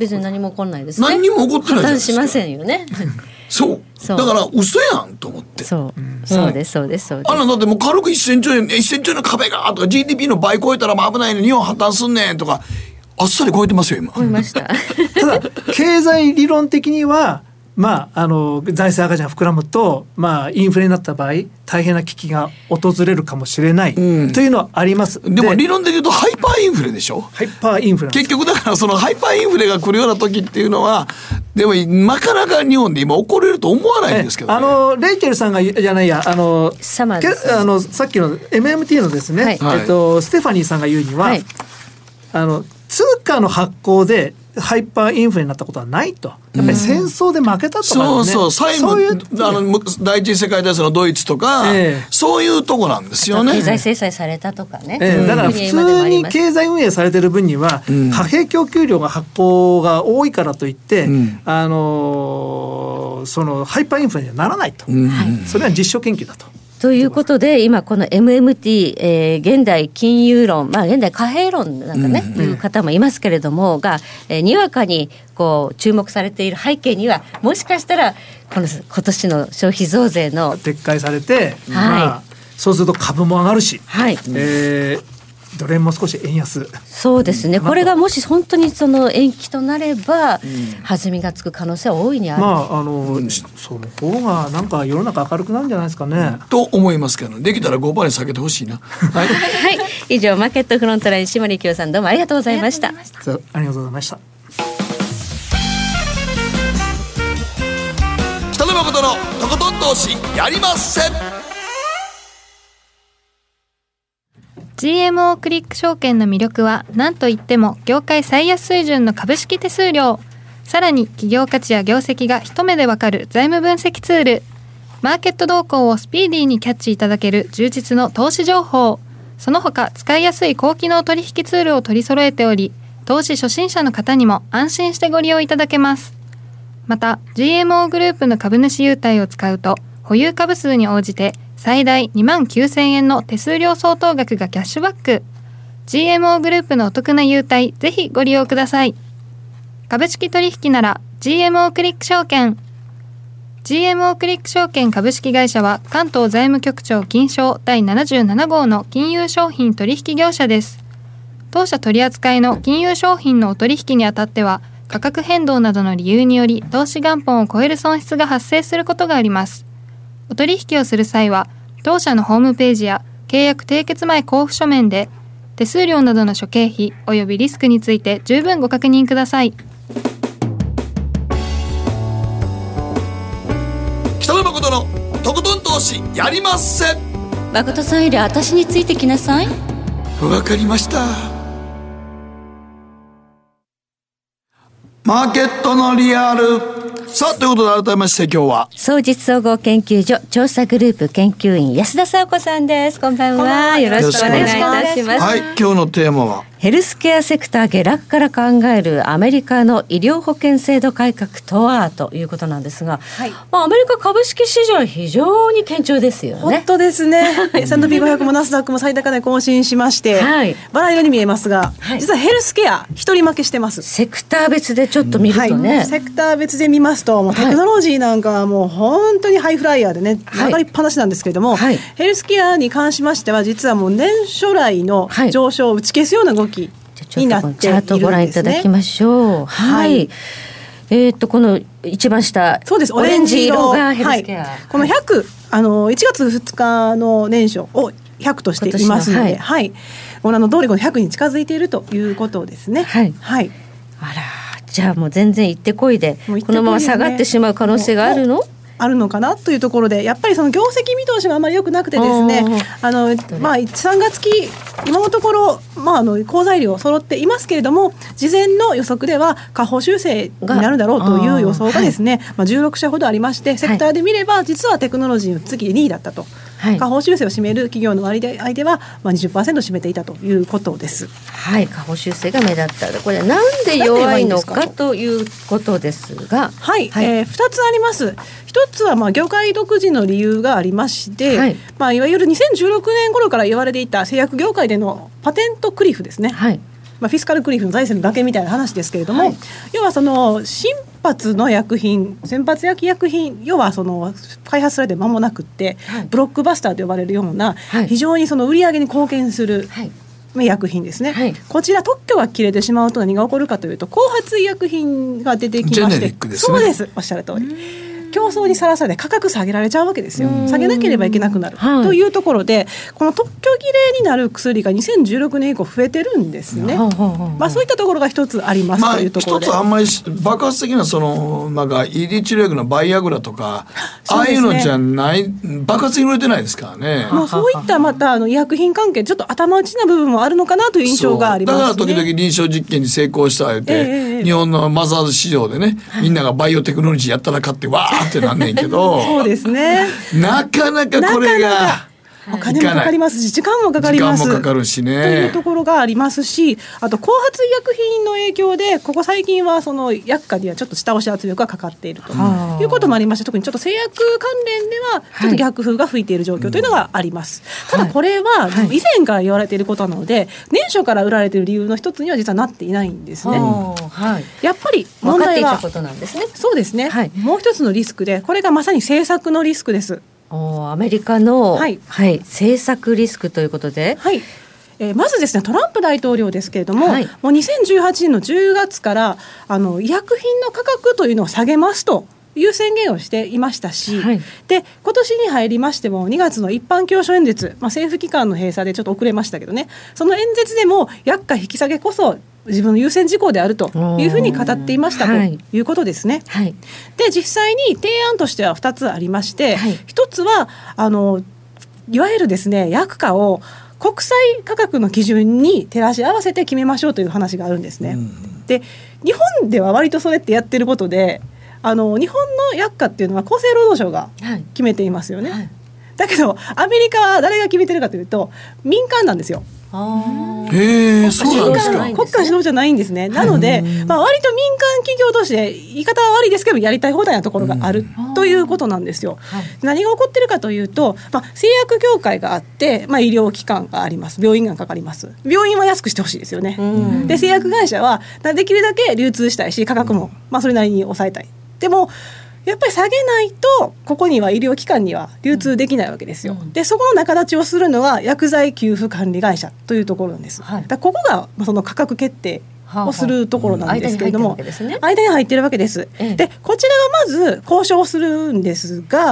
別に何も起こらないですね。何にも起こってないじしませんよね。(laughs) そう。だから嘘やんと思って。そう、そうですそうですそうです。あらだってもう軽く1000兆円1000兆円の壁がとか GDP の倍超えたらもう危ないのに日本破綻すんねんとかあっさり超えてますよ今。思いました。(laughs) ただ経済理論的にはまああの財政赤字が膨らむとまあインフレになった場合大変な危機が訪れるかもしれない、うん。というのはあります。でも理論的に言うとハイパーインフレでしょ？ハイパーインフレ結局だからそのハイパーインフレが来るような時っていうのはでもなかなか日本で今起これると思わないんですけど、ね、あのレイチェルさんがじゃないやあのサマーズ。けあのさっきの MMT のですね、はい。えっと、ステファニーさんが言うには、はい。あの通貨の発行でハイパーインフレになったことはないと。やっぱり戦争で負けたとか、ね。そうそう。債務そういうあのむ第一次世界大戦のドイツとか、ええ。そういうとこなんですよね。経済制裁されたとかね、ええ。だから普通に経済運営されてる分には、ん。貨幣供給量が発行が多いからといって、うん。あのーそのハイパーインフレにはならないと、うん。それは実証研究だと。ということで今この MMT、えー現代金融論まあ現代貨幣論なんかね、いう方もいますけれどもが、えーにわかにこう注目されている背景にはもしかしたらこの今年の消費増税の撤回されて、まあ、そうすると株も上がるし、はい。えードル円も少し円安。そうですね。うん。これがもし本当にその延期となれば、弾みがつく可能性は大いにある、まああの、しその方がなんか世の中明るくなるんじゃないですかね。と思いますけどできたら5%に下げてほしいな。はい。(laughs) はい。以上マーケットフロントライン島根清さんどうもありがとうございました。ありがとうございました。北野誠のとことん投資やりません GMO クリック証券の魅力は何といっても業界最安水準の株式手数料。さらに企業価値や業績が一目でわかる財務分析ツール。マーケット動向をスピーディーにキャッチいただける充実の投資情報。その他使いやすい高機能取引ツールを取り揃えており投資初心者の方にも安心してご利用いただけます。また GMO グループの株主優待を使うと保有株数に応じて最大2万9000円の手数料相当額がキャッシュバック。GMO グループのお得な優待ぜひご利用ください。株式取引なら GMO クリック証券。GMO クリック証券株式会社は関東財務局長金賞第77号の金融商品取引業者です。当社取扱いの金融商品のお取引にあたっては価格変動などの理由により投資元本を超える損失が発生することがあります。お取引をする際は当社のホームページや契約締結前交付書面で手数料などの諸経費及びリスクについて十分ご確認ください。北野誠のとことん投資やりませ。ん誠さんより私についてきなさい。わかりました。マーケットのリアルさあということで改めまして今日は。総実総合研究所調査グループ研究員安田沙子さんです。こんばんは。よろしくお願いいたします。はい今日のテーマは？ヘルスケアセクター下落から考えるアメリカの医療保険制度改革とはということなんですが、はい。まあ、アメリカ株式市場非常に堅調ですよね。本当ですね。S&P500 もナスダックも最高値更新しまして、はい。バラ色に見えますが、はい。実はヘルスケア一人負けしてます。セクター別でちょっと見るとね、はい、セクター別で見ますともうテクノロジーなんかはもう本当にハイフライヤーでねはい。上がりっぱなしなんですけれども、はい。ヘルスケアに関しましては実はもう年初来のはい。上昇を打ち消すような動きちょっとこのになっているんですね。チャートをご覧いただきましょう。はい。はいえーっとこの一番下、そうですオレンジ色がヘルスケア。はい、この100、あの1月2日の年初を100としていますので、今年のははい、ご覧の通りこの100に近づいているということですね。はいはい、あら、じゃあもう全然行ってこいで、もう行ってこいでねこのまま下がってしまう可能性があるの？あるのかなというところでやっぱりその業績見通しがあまり良くなくてですねああの、まあ、3月期今のところ、まあ、あの好材料揃っていますけれども事前の予測では下方修正になるだろうという予想がですね、まあ、16社ほどありましてセクターで見れば実はテクノロジーの次で2位だったと。はい下方修正を占める企業の割合では、まあ、20%占めていたということです。はい、下方修正が目立った。これなんで弱いのかということですが、はい、はいえー、2つあります。一つはまあ業界独自の理由がありまして、はいまあいわゆる2016年頃から言われていた製薬業界でのパテントクリフですね。はい、まあフィスカルクリフの財政の崖みたいな話ですけれども、はい。要はその新発の薬品先発薬医薬品要はその開発されて間もなくって、はい。ブロックバスターと呼ばれるような、はい。非常にその売り上げに貢献するはい、薬品ですね、はい。こちら特許が切れてしまうと何が起こるかというと後発医薬品が出てきましてね。そうです。おっしゃる通り競争にさらされて価格下げられちゃうわけですよ。下げなければいけなくなる、はい。というところでこの特許切れになる薬が2016年以降増えてるんですね、まあ、そういったところが一つありますまあというところで、一つあんまりし爆発的なそのなんか ED 治療薬のバイアグラとか、ああいそうのじゃない爆発的に売れてないですからね。まあ、そういったまたあの医薬品関係ちょっと頭打ちな部分もあるのかなという印象がありますね。だから時々臨床実験に成功した言うて、ええええ日本のマザーズ市場でね、みんながバイオテクノロジーやったら買ってわーってなんねんけどそうですね。なかなかこれがかお金もかかりますし時間もかかります。時間もかかるしね。というところがありますしあと後発医薬品の影響でここ最近はその薬価にはちょっと下押し圧力がかかっていると。はあいうこともありまして特にちょっと製薬関連ではちょっと逆風が吹いている状況というのがあります、ただこれははい。以前から言われていることなので年初から売られている理由の一つには実はなっていないんですね、はい、やっぱり分問題はかっていたことなんですね。そうですね、はい。もう一つのリスクでこれがまさに政策のリスクですおアメリカの、はい。政策リスクということで、はい。えーまずですねトランプ大統領ですけれども、はい。もう2018年の10月からあの医薬品の価格というのを下げますという宣言をしていましたし、はい。で今年に入りましても2月の一般教書演説、まあ、政府機関の閉鎖でちょっと遅れましたけどね。その演説でも薬価引き下げこそ自分の優先事項であるというふうに語っていましたとはいいうことですね。はい、で実際に提案としては2つありまして、はい1つはあのいわゆるですね薬価を国際価格の基準に照らし合わせて決めましょうという話があるんですね。で日本では割とそれってやってることであの日本の薬価っていうのは厚生労働省がはい決めていますよね。はいだけどアメリカは誰が決めてるかというと民間なんですよ。あー。そうなんですか。国家主導じゃないんですね。なので、まあ割と民間企業として言い方は悪いですけどやりたい放題なところがあるということなんですよ。はい。何が起こってるかというと、まあ、製薬業界があって、まあ、医療機関があります。病院がかかります。病院は安くしてほしいですよね、うん。で製薬会社はできるだけ流通したいし価格も、まあ、それなりに抑えたい。でもやっぱり下げないとここには医療機関には流通できないわけですよ、でそこの仲立ちをするのは薬剤給付管理会社というところなんです、はい。だここがまあその価格決定をするところなんですけれども、間に入ってるわけですね間に入ってるわけです。ええ。でこちらがまず交渉するんですが、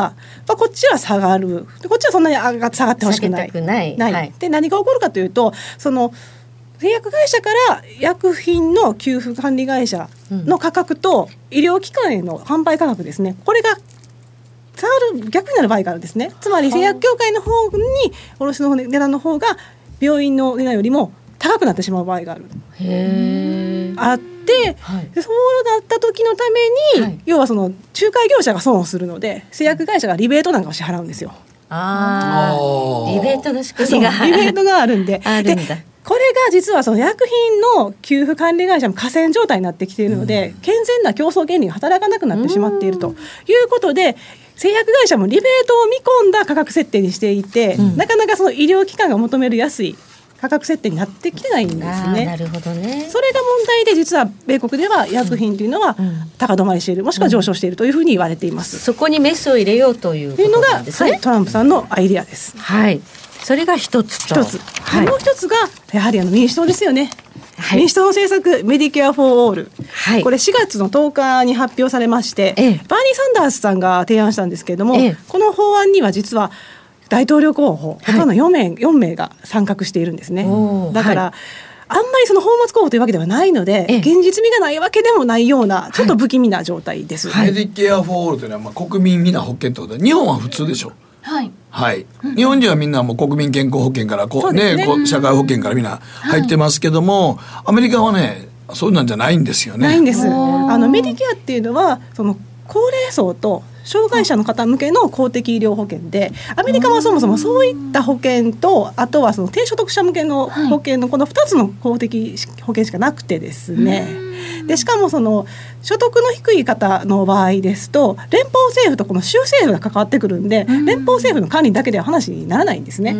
まあ、こっちは下がる。でこっちはそんなに上が下がってほしくない。ない。はい。で何が起こるかというとその製薬会社から薬品の給付管理会社の価格と医療機関への販売価格ですね。これが下がる逆になる場合があるんですね。つまり製薬協会の方に卸の値段の方が病院の値段よりも高くなってしまう場合がある。へえあって、はい。でそうなった時のために、はい。要はその仲介業者が損をするので製薬会社がリベートなんかを支払うんですよ。あリベートの仕組みが。リベートがあるんで。(laughs) あるんだでこれが実はその薬品の給付管理会社も寡占状態になってきているので、健全な競争原理が働かなくなってしまっているということで、製薬会社もリベートを見込んだ価格設定にしていて、なかなかその医療機関が求める安い価格設定になってきてないんですね。なるほどね。それが問題で実は米国では医薬品というのは高止まりしているもしくは上昇しているというふうに言われています。そこにメスを入れようということというのが。はい、トランプさんのアイディアです。はい。それが一つと。一つ、はいもう一つがやはりあの民主党ですよね。はい民主党の政策メディケア・フォー・オール、はいこれ4月の10日に発表されまして、ええバーニー・サンダースさんが提案したんですけれども、ええこの法案には実は大統領候補他の4名,、4名が参画しているんですね。だから、はあんまりその泡沫候補というわけではないので、ええ。現実味がないわけでもないようなちょっと不気味な状態です、メディケア・フォー・オールというのはまあ国民皆保険ってことで日本は普通でしょ。はい。はい、日本人はみんなもう国民健康保険からこう、ね。ねこう社会保険からみんな入ってますけども、アメリカはねそうなんじゃないんですよね。ないんです。あのメディケアっていうのはその高齢層と障害者の方向けの公的医療保険でアメリカはそもそもそういった保険とあとはその低所得者向けの保険のこの2つの公的保険しかなくてですね。でしかもその所得の低い方の場合ですと連邦政府とこの州政府が関わってくるんで連邦政府の管理だけでは話にならないんですね。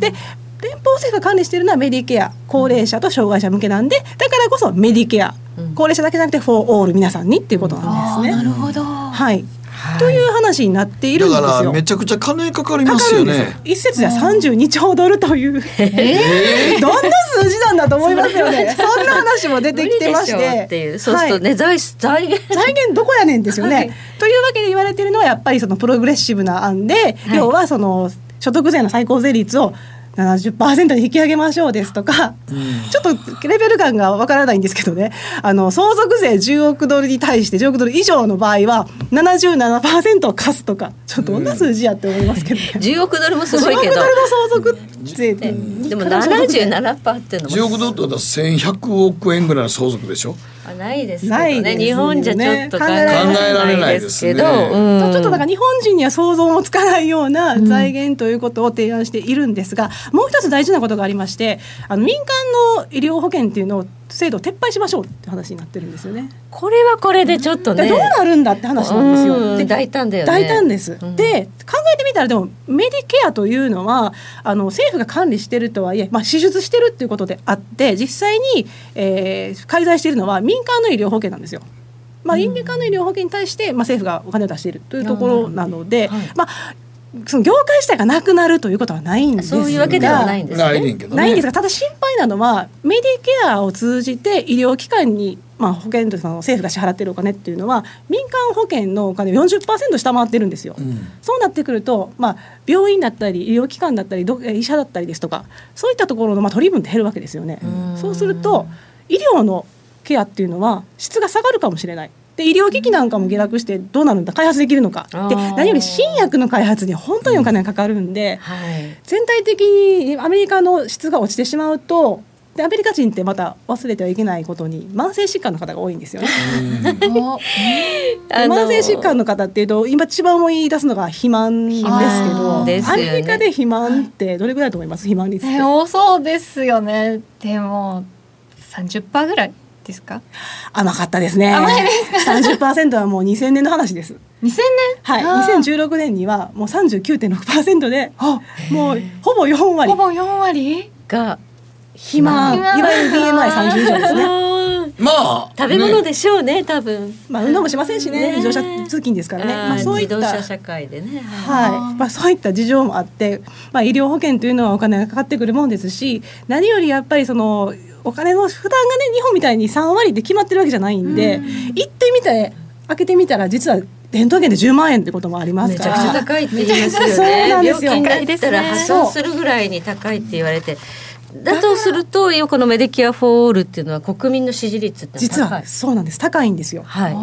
で連邦政府が管理しているのはメディケア高齢者と障害者向けなんでだからこそメディケア、高齢者だけじゃなくてフォーオール皆さんにっていうことなんですね。なるほど。はい、という話になっているんですよ。だからめちゃくちゃ金かかりますよかかるんですよね。一説では32兆ドルという、(laughs) どんな数字なんだと思いますよね。そんな話も出てきてまして、っていう。そうするとね、財財源。財源どこやねんですよね。はいというわけで言われているのはやっぱりそのプログレッシブな案で、要はその所得税の最高税率を70%に引き上げましょうですとか、ちょっとレベル感がわからないんですけどねあの相続税10億ドルに対して10億ドル以上の場合は77%を課すとかちょっとどんな数字やって思いますけどね。10億ドルもす10億ドルのごいけど。相続税でも77%っていうのも10億ドルってことは1100億円ぐらいの相続でしょ？あないですけどね。ないですよね。日本じゃちょっと考えられないですねけど、うん。ちょっとだから日本人には想像もつかないような財源ということを提案しているんですが、もう一つ大事なことがありましてあの民間の医療保険っていうのを制度を撤廃しましょうって話になってるんですよね。これはこれでちょっとねでどうなるんだって話なんですよ。うんで大胆だよね大胆です。うんで考えてみたらでもメディケアというのはあの政府が管理してるとはいえ、まあ、支出してるっていうことであって実際に、えー介在しているのは民間の医療保険なんですよ。まあ、民間の医療保険に対して、まあ、政府がお金を出しているというところなので、はいまあ、その業界自体がなくなるということはないんですがそういうわけではないんですねないねんですがただ心配なのはメディケアを通じて医療機関に、まあ、保険とその政府が支払っているお金っていうのは民間保険のお金を40%下回ってるんですよ。うんそうなってくると、まあ、病院だったり医療機関だったりど医者だったりですとかそういったところの、まあ、取り分って減るわけですよね。そうすると医療のケアっていうのは質が下がるかもしれない。で医療機器なんかも下落してどうなるんだ？開発できるのか。で何より新薬の開発に本当にお金がかかるんで、はい。全体的にアメリカの質が落ちてしまうとでアメリカ人ってまた忘れてはいけないことに慢性疾患の方が多いんですよね。(laughs) 慢性疾患の方っていうと今一番思い出すのが肥満ですけど、ね。アメリカで肥満ってどれぐらいだと思います？肥満率って。え多そうですよね。でも30%ぐらいですか？甘かったですね。甘いです30%はもう2000年の話です。2000年？はい、あー。2016年にはもう39.6%でもうほぼ4割。ほぼ4割？が肥満い肥満わゆる BMI30 以上ですね。う (laughs) んまあ食べ物ねでしょうね多分。まあ運動もしませんしね。ね。自動車通勤ですからね。まあそういった自動車社会でね。はい。まあ、そういった事情もあって、まあ、医療保険というのはお金がかかってくるもんですし何よりやっぱりそのお金の負担がね日本みたいに3割って決まってるわけじゃないんで、行ってみて開けてみたら実は伝統券で10万円ってこともありますめちゃくちゃ高いって言いますよね。そうなんですよ。病気ったら破産するぐらいに高いって言われて。だとするとこのメディケア・フォー・オールっていうのは国民の支持率って実高はいそうなんです。高いんですよ。はい。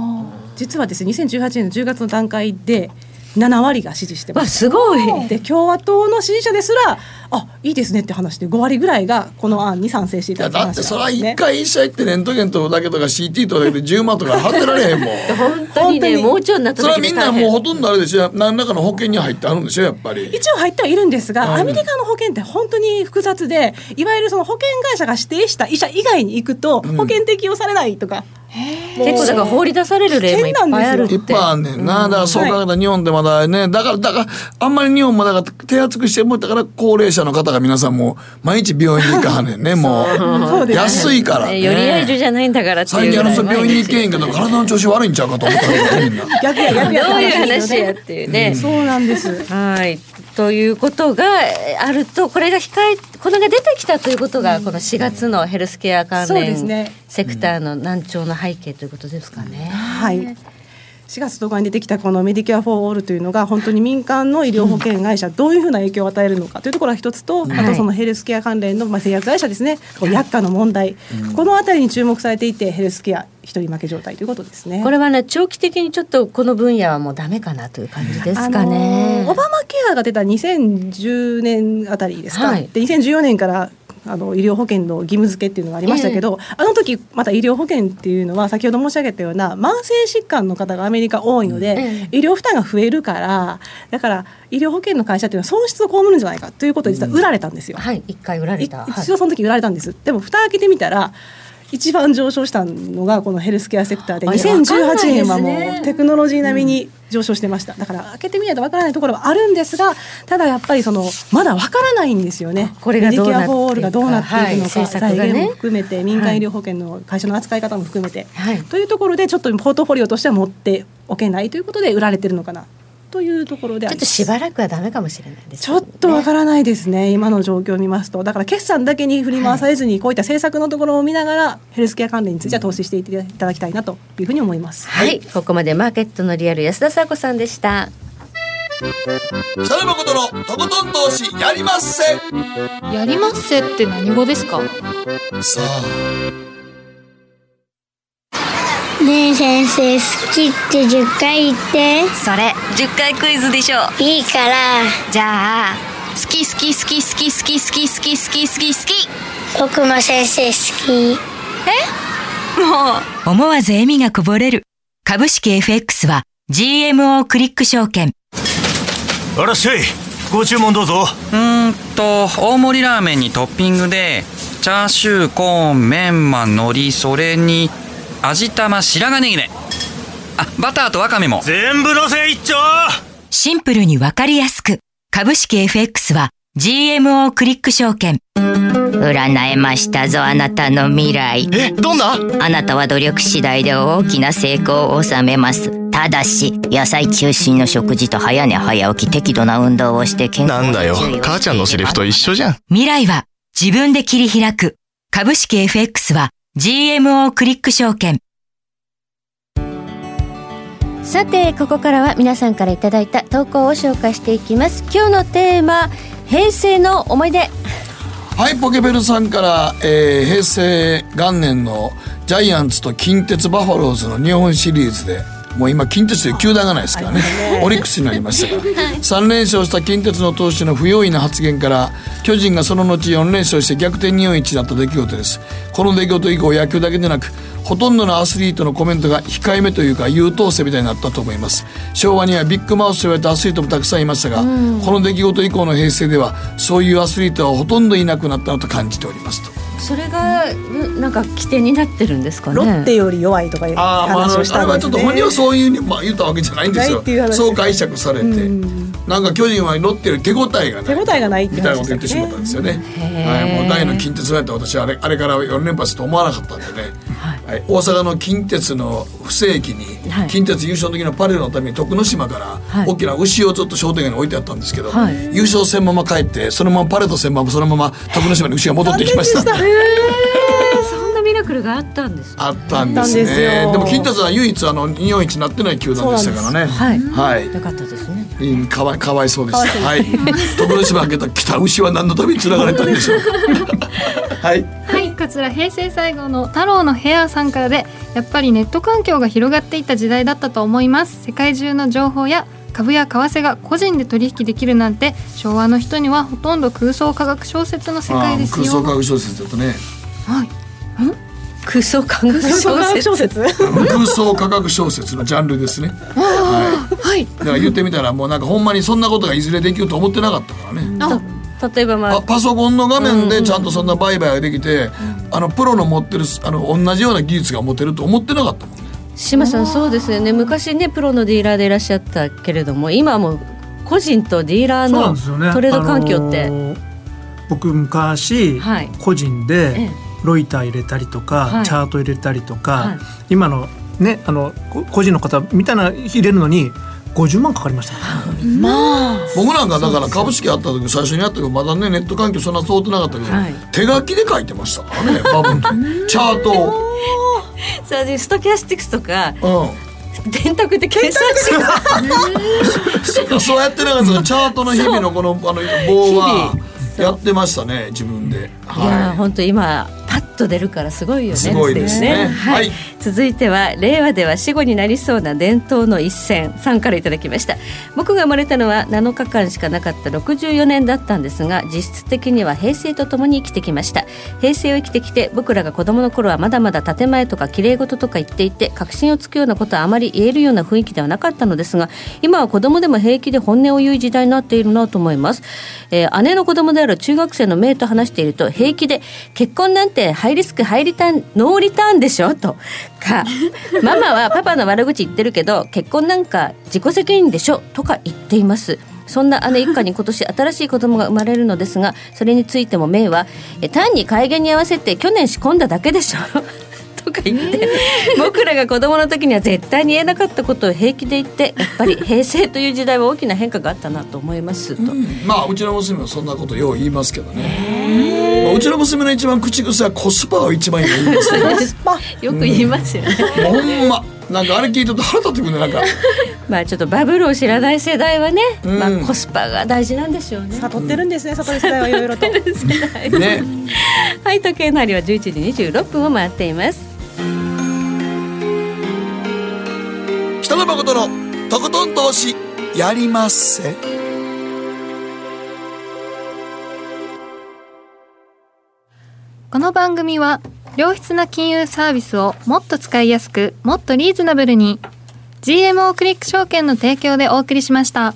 実はですね2018年の10月の段階で7割が支持してます。わすごい。で共和党の支持者ですらあいいですねって話で5割ぐらいがこの案に賛成していいやただきましただってそれは一回医者行ってレントゲン取るだけとか CT 取るだけで10万とか払ってられへんもん。本当にね盲腸に。なったそれは時みんなもうほとんどあれでしょ何らかの保険に入ってあるんでしょやっぱり。一応入ってはいるんですが、うん。アメリカの保険って本当に複雑でいわゆるその保険会社が指定した医者以外に行くと保険適用されないとか、もう結構だから放り出される例もいっぱいあるって。いっぱいあんねんな、だからそう考えたら日本でまだねだからだからあんまり日本もだから手厚くしてもだから高齢者の方が皆さんもう毎日病院に行かはんねんねもう。安いからね。よりあいるじゃないんだからって最近あいう。ぐらいの人病院に行けへんけど体の調子悪いんちゃうかと思ったらみんな。逆や逆や。どういう話話やっていうね。そうなんです。はいということがえーあるとこれが控えこれが出てきたということがこの4月のヘルスケア関連ですね。セクターの難聴の背景ということですかね。はい4月10日に出てきたこのメディケア・フォー・オールというのが本当に民間の医療保険会社どういうふうな影響を与えるのかというところが一つと、あとそのヘルスケア関連のまあ製薬会社ですねこう薬価の問題、このあたりに注目されていてヘルスケア一人負け状態ということですね。これはね長期的にちょっとこの分野はもうダメかなという感じですかね。ー。オバマケアが出た2010年あたりですか、はい。で2014年からあの医療保険の義務付けっていうのがありましたけど、あの時また医療保険っていうのは先ほど申し上げたような慢性疾患の方がアメリカ多いので、医療負担が増えるからだから医療保険の会社っていうのは損失を被るんじゃないかということで実は売られたんですよ。はい一回売られた。一度その時売られたんです、でも蓋開けてみたら一番上昇したのがこのヘルスケアセクターであれわかんない2018年はもうテクノロジー並みに上昇してました、だから開けてみないとわからないところはあるんですがただやっぱりそのまだわからないんですよね。これがどうなっていくか。メディケア・フォー・オールがどうなっていくのか、はい。財源も含めて民間医療保険の会社の扱い方も含めて、はい。というところでちょっとポートフォリオとしては持っておけないということで売られてるのかなというところでちょっとしばらくはダメかもしれないです、ちょっとわからないですね、今の状況を見ますと、だから決算だけに振り回されずに、こういった政策のところを見ながら、ヘルスケア関連については投資していただきたいなというふうに思います。はい、ここまでマーケットのリアル安田沙子さんでした。北野誠のとことん投資やりまっせ。やりますせって何語ですか？さあねえ先生好きって10回言って。それ10回クイズでしょいいから。じゃあ好き好き好き好き好き好き好き好き好き好き。僕も先生好き。もう。思わず笑みがこぼれる。株式 FX は GMO クリック証券。あらっしゃい。ご注文どうぞ。うーんと大盛りラーメンにトッピングでチャーシューコーンメンマ海苔それに味玉白髪ネギね。あバターとワカメも。全部のせ一丁。シンプルにわかりやすく。株式 FX は GMO クリック証券占えましたぞあなたの未来。えどんな？あなたは努力次第で大きな成功を収めます。ただし野菜中心の食事と早寝早起き適度な運動をして健康なんだよ。母ちゃんのセリフと一緒じゃん。未来は自分で切り開く。株式 FX は GMO クリック証券。さてここからは皆さんからいただいた投稿を紹介していきます。今日のテーマ平成の思い出。はいポケベルさんから、えー平成元年のジャイアンツと近鉄バファローズの日本シリーズでもう今近鉄という球団がないですからね。オリックスになりましたから。3連勝した近鉄の投手の不用意な発言から巨人がその後4連勝して逆転日本一だった出来事です。この出来事以降野球だけでなくほとんどのアスリートのコメントが控えめというか優等生みたいになったと思います。昭和にはビッグマウスと言われたアスリートもたくさんいましたが、この出来事以降の平成ではそういうアスリートはほとんどいなくなったなと感じておりますと。それがんなんか起点になってるんですかね。ロッテより弱いとかいうあー、まあ、あの話をしたあれはちょっとんですね。本人はそういうふうに、まあ、言ったわけじゃないんですよ。そう解釈されて、なんか巨人はロッテより手応えがない手応えがないってみたいなこと言ってしまったんですよね。はい、もう大の近鉄だった私あれあれから4連覇すると思わなかったんでね、はい。大阪の近鉄の不正規に、はい。近鉄優勝の時のパレードのために徳之島からはい。大きな牛をずっと商店街に置いてあったんですけど、はい。優勝戦まま帰ってそのままパレード戦ままそのまま徳之島に牛が戻ってきました。ん (laughs) でそんなミラクルがあったんですあったんですあったんですねよ。でも近鉄は唯一あの日本一になってない球団でしたからねはい。はい。よかったですね。うんかわいかわいそうでした。はい。(laughs) 徳之島開けた北牛は何のために繋がれたんでしょうか。(laughs) はい。はい、桂平成最後の太郎のヘアさんからでやっぱりネット環境が広がっていった時代だったと思います。世界中の情報や株や為替が個人で取引できるなんて昭和の人にはほとんど空想科学小説の世界ですよ。空想科学小説だとね。はい。空想科学小説？空想科学小説。のジャンルですね。はい、はい、だから言ってみたらもうなんかほんまにそんなことがいずれできると思ってなかったからね例えばまあパソコンの画面でちゃんとそんな売買ができて、あのプロの持ってるあの同じような技術が持てると思ってなかったもんね。島さんそうですよね。昔ねプロのディーラーでいらっしゃったけれども今はもう個人とディーラーのトレード環境って、ねあのー、僕昔、はい、個人でロイター入れたりとか、はい、チャート入れたりとか、はい、今のねあの個人の方みたいな入れるのに50万かかりました、まあ、僕なんかだから株式あった時最初にやったけどまだねネット環境そんな通ってなかったけど、はい、手書きで書いてましたからね (laughs) バブル。チャートを。そうストキャスティクスとか、うん、電卓で計算してそうやってなんかチャートの日々のこのあの棒はやってましたね自分で、はい、いや本当今パッと出るからすごいよね。すごいですね、はい、はい、続いては令和では死後になりそうな伝統の一戦。さんからいただきました。僕が生まれたのは7日間しかなかった64年だったんですが実質的には平成とともに生きてきました。平成を生きてきて僕らが子供の頃はまだまだ建前とか綺麗事とか言っていて確信をつくようなことはあまり言えるような雰囲気ではなかったのですが今は子供でも平気で本音を言う時代になっているなと思います、えー、姉の子供である中学生の妹と話していると平気で結婚なんてハイリスクハイリターンノーリターンでしょ？とか (laughs) ママはパパの悪口言ってるけど結婚なんか自己責任でしょ？とか言っています。そんな姉一家に今年新しい子供が生まれるのですがそれについてもメイは単に改元に合わせて去年仕込んだだけでしょ？とか言って。僕らが子供の時には絶対に言えなかったことを平気で言ってやっぱり平成という時代は大きな変化があったなと思いますと、うん、まあうちの娘はそんなことよう言いますけどね、まあ、うちの娘の一番口癖はコスパを一番言いますね。(laughs) よく言いますよね、うん、ほんま。なんかあれ聞いてると腹立ってくるねなんか。(laughs) まあちょっとバブルを知らない世代はね、うん、まあコスパが大事なんでしょうね。悟ってるんですね悟り世代はいろいろとね。はい時計の針は11時26分を回っています北野誠のとことん投資やりまっせ。この番組は良質な金融サービスをもっと使いやすくもっとリーズナブルに GMO クリック証券の提供でお送りしました。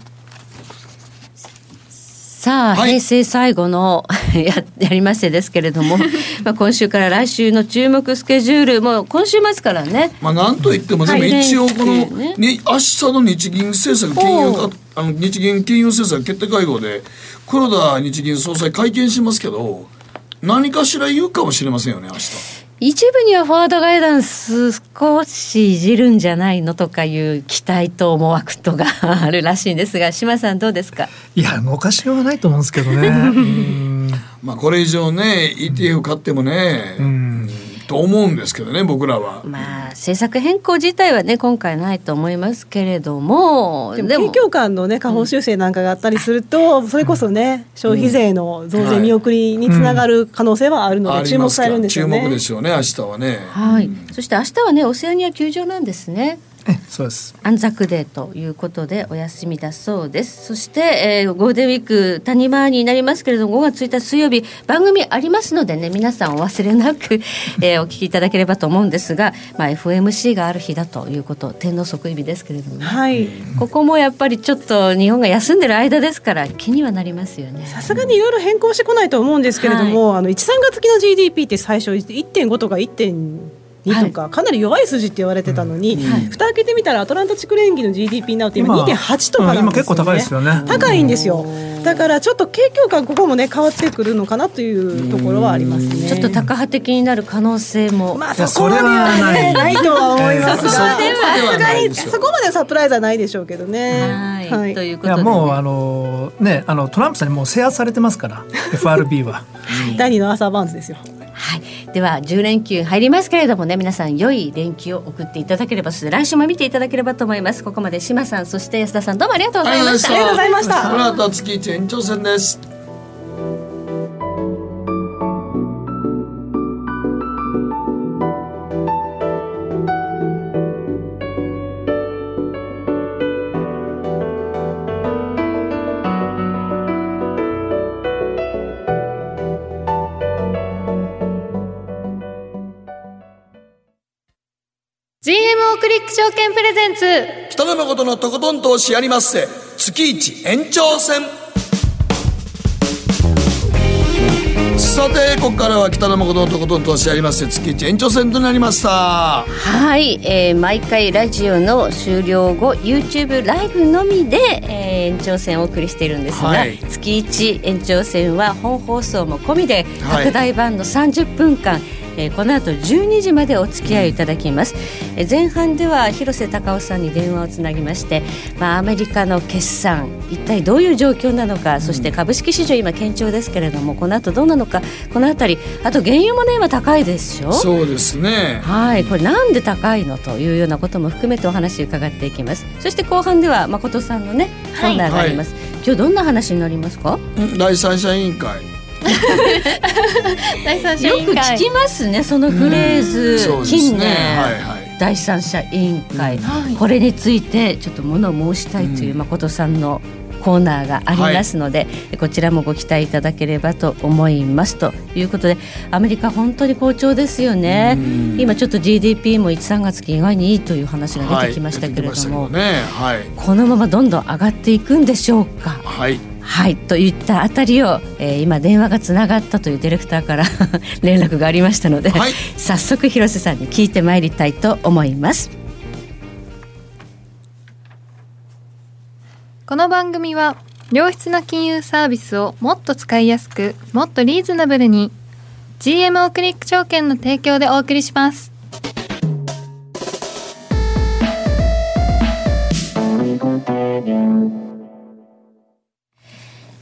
さあ、はい、平成最後の (laughs) ややりましてですけれども (laughs) まあ今週から来週の注目スケジュールもう今週末からね。まあなんといってもでも一応この、ね、に明日の日銀政策金融あの日銀金融政策決定会合で黒田日銀総裁会見しますけど何かしら言うかもしれませんよね明日。一部にはフォワードガイダンス少しいじるんじゃないのとかいう期待と思惑とがあるらしいんですが島さんどうですか？いや動かしようがないと思うんですけどね。(laughs) まあこれ以上ね ETF 買ってもね、うんと思うんですけどね僕らは。まあ政策変更自体はね今回ないと思いますけれどもでも景況感のね下方修正なんかがあったりすると、うん、それこそね消費税の増税見送りにつながる可能性はあるので、注目されるんですよね。注目ですよね明日はね。はい、そして明日はねオセアニア球場なんですね。そうです。安楽デーということでお休みだそうです。そして、えー、ゴールデンウィーク谷間になりますけれども5月1日水曜日番組ありますのでね皆さんお忘れなく、(laughs) えー、お聞きいただければと思うんですが、まあ、FMC がある日だということ天皇即位日ですけれども、ね、はい、ここもやっぱりちょっと日本が休んでる間ですから気にはなりますよね。さすがにいろいろ変更してこないと思うんですけれども、はい、あの1、3月期の GDP って最初1.5とか1.2 2とか、はい、かなり弱い数字って言われてたのに、うん、蓋開けてみたらアトランタ地区連議の GDP になって今2.8とかなんですよ、ね、今結構高いですよね。高いんですよ。だからちょっと景況感ここもね変わってくるのかなというところはありますね。ちょっと高派的になる可能性も。まあそこまではねない。とは思いますが。さすがにそこまでサプライズはないでしょうけどね。はい、ということで、ね、もうあのねあのトランプさんにもう制圧されてますから (laughs) FRB は。第二の朝バンズですよはい、では10連休入りますけれどもね皆さん良い連休を送っていただければ来週も見ていただければと思います。ここまで島さんそして安田さんどうもありがとうございました。ありがとうございました。この後月一延長戦ですクリック証券プレゼンツ。北野誠のとことん投資やりまっせ。月一延長戦。さてここからは北野誠のとことん投資やりまっせ。月一延長戦となりました。はい、えー毎回ラジオの終了後 YouTube ライブのみで、えー延長戦をお送りしているんですが、はい。月1延長戦は本放送も込みではい。拡大版の30分間、えーこの後12時までお付き合いいただきます、えー前半では広瀬隆夫さんに電話をつなぎまして、まあ、アメリカの決算一体どういう状況なのか、そして株式市場今堅調ですけれどもこの後どうなのかこのあたりあと原油もね今高いでしょそうですね。はい、これなんで高いのというようなことも含めてお話伺っていきます。そして後半では誠さんのねコーナーがあります。今日どんな話になりますか？ん第三者委員会第三者よく委員会。聞きますねそのフレーズ、近年、はいはい。第三者委員会、これについてちょっと物を申したいという誠さんのコーナーがありますので、こちらもご期待いただければと思います。ということでアメリカ本当に好調ですよね。今ちょっと GDP も1、3月期意外にいいという話が出てきましたけれども、はい。ね。はい。このままどんどん上がっていくんでしょうか？はいはいといったあたりを、えー今電話がつながったというディレクターから (laughs) 連絡がありましたので、はい早速広瀬さんに聞いてまいりたいと思います。この番組は良質な金融サービスをもっと使いやすくもっとリーズナブルに GMO クリック証券の提供でお送りします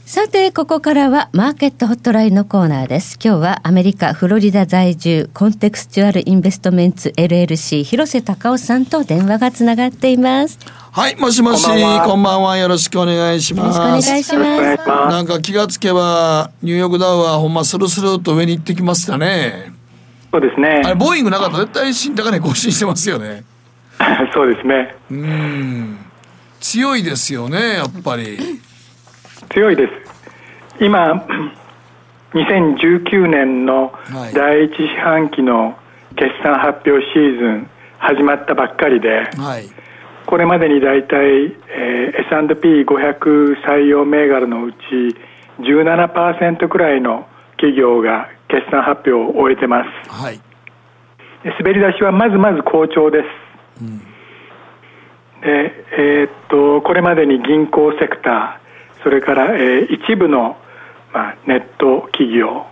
さてここからはマーケットホットラインのコーナーです。今日はアメリカフロリダ在住コンテクスチュアルインベストメンツ LLC 広瀬隆夫さんと電話がつながっています。はいもしもしこんばんは。こんばんは。よろしくお願いしよろますしくお願いします。なんか気がつけばニューヨークダウはほんまスルスルっと上に行ってきましたね。そうですね。あれボーイングなかったら絶対新高値更新してますよね。(laughs) そうですね。うん。強いですよねやっぱり強いです。今2019年のはい。第一四半期の決算発表シーズン始まったばっかりではい。これまでに大体、えー、S&P500 採用銘柄のうち17%くらいの企業が決算発表を終えてます。はい。で滑り出しはまずまず好調です、でえーっとこれまでに銀行セクターそれから、えー一部の、まあ、ネット企業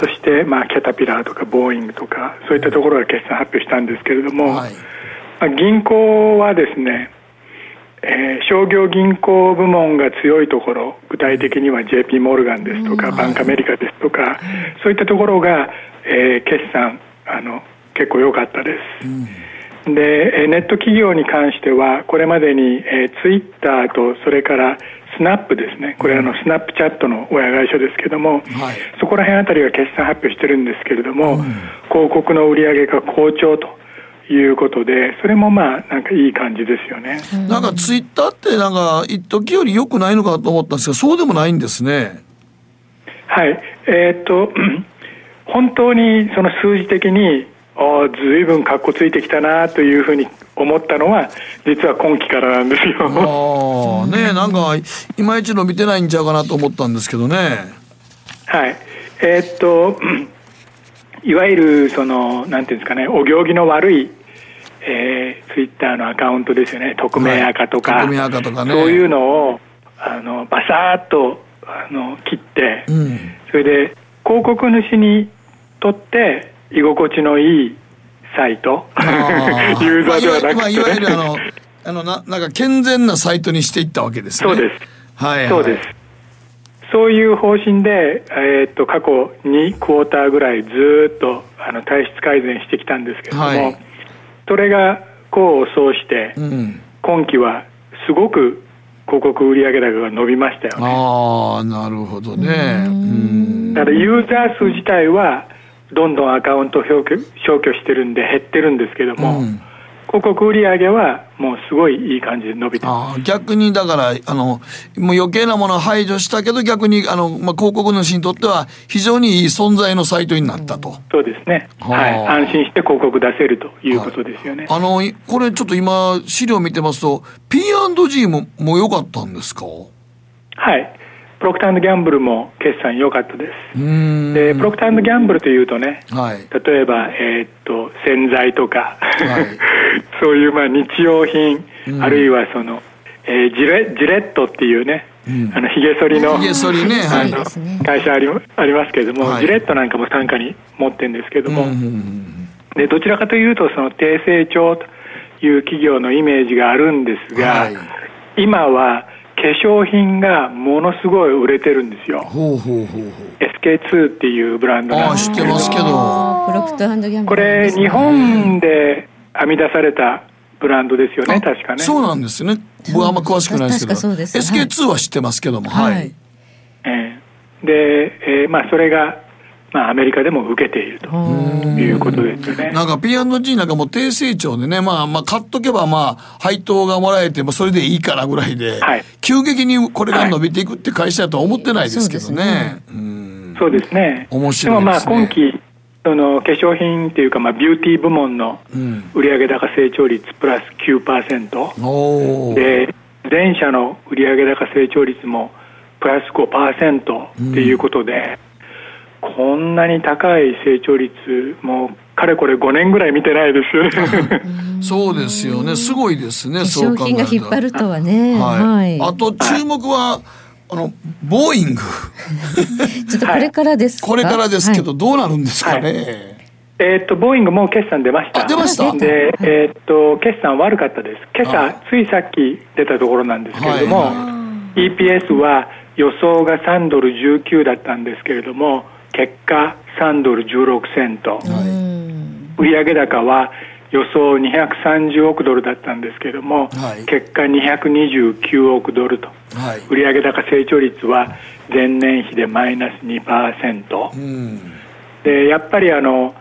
そして、まあ、キャタピラーとかボーイングとかそういったところが決算発表したんですけれども、はい。まあ、銀行はですね、えー商業銀行部門が強いところ具体的には JP モルガンですとか、バンクアメリカですとか、そういったところが、えー決算あの結構良かったです、でえーネット企業に関してはこれまでに、えー、ツイッターとそれからスナップですね。これあのスナップチャットの親会社ですけども、はい。そこら辺あたりが決算発表してるんですけれども、広告の売り上げが好調ということでそれもまあなんかいい感じですよね、なんかツイッターってなんか一時より良くないのかと思ったんですけどそうでもないんですね。はい。えーっと本当にその数字的にああずいぶんかっこついてきたなというふうに思ったのは実は今期からなんですよ。ああねなんかいまいち伸びてないんちゃうかなと思ったんですけどね。はい。えーっと (clears throat) いわゆるそのなんていうんですかねお行儀の悪いえー、ツイッターのアカウントですよね。匿名赤とか,、はい。匿名赤とかね。そういうのをあのバサーッとあの切って、うん。それで広告主にとって居心地のいいサイト。ユーザーではなくて、ね。まあいわゆるあのあのななんか健全なサイトにしていったわけですね。そうです。はい、はい、そうです。そういう方針で、えーっと過去2クォーターぐらいずーっとあの体質改善してきたんですけれども、はい。それが功を奏して、うん。今期はすごく広告売上高が伸びましたよね。ああなるほどね。うん。だからユーザー数自体はどんどんアカウントを消去消去してるんで減ってるんですけども、うん。広告売上はもうすごいいい感じで伸びてます。逆にだからあのもう余計なものを排除したけど逆にあの、まあ、広告主にとっては非常にいい存在のサイトになったと、そうですね、はい、安心して広告出せるということですよね、はい、あのこれちょっと今資料見てますと P&G もも良かったんですか？はいプロクターギャンブルも決算良かったです。で、プロクターギャンブルというとね、はい、例えば、えー、っと、洗剤とか、はい、(laughs) そういうまあ日用品、あるいはその、えー、ジレジレットっていうね、うん、あのひげ剃りの、ねはい、会社ありありますけれども、はい、ジレットなんかも傘下に持ってるんですけれども、でどちらかというとその低成長という企業のイメージがあるんですが、はい、今は化粧品がものすごい売れてるんですよ。ほうほうほうほう SK2 っていうブランドなんですけど。あ、知ってますけど。これ日本で編み出されたブランドですよね、確かね。そうなんですね。僕はあんま詳しくないですけど。SK2 は知ってますけども、はい。はい、えー、で、えー、まあそれがまあ、アメリカでも受けているということですよね。なんか P&G なんかも低成長でね、まあ、まあ、買っとけば、まあ、配当がもらえてもそれでいいからぐらいで、はい、急激にこれが伸びていくって会社だとは思ってないですけどね。そうですね。面白いですね。でもまあ、今期、その化粧品っていうか、まあ、ビューティー部門の売上高成長率プラス9%、うん、で、全社の売上高成長率もプラス5%っていうことで、うんこんなに高い成長率もかれこれ5年ぐらい見てないです。よ (laughs) ねそうですよね。すごいですね商品が引っ張るとはね、はい、あと注目は、あのボーイングちょっとこれからです。これからですけど、どうなるんですかね、はい、えー、っとボーイングもう決算出ました。出ました。で、えー、っと決算悪かったです。今朝ついさっき出たところなんですけれども、はい、EPS は予想が3ドル19だったんですけれども結果3ドル16セント、はい、売上高は予想230億ドルだったんですけれども、はい、結果229億ドルと、はい、売上高成長率は前年比でマイナス2%、うん、でやっぱりあの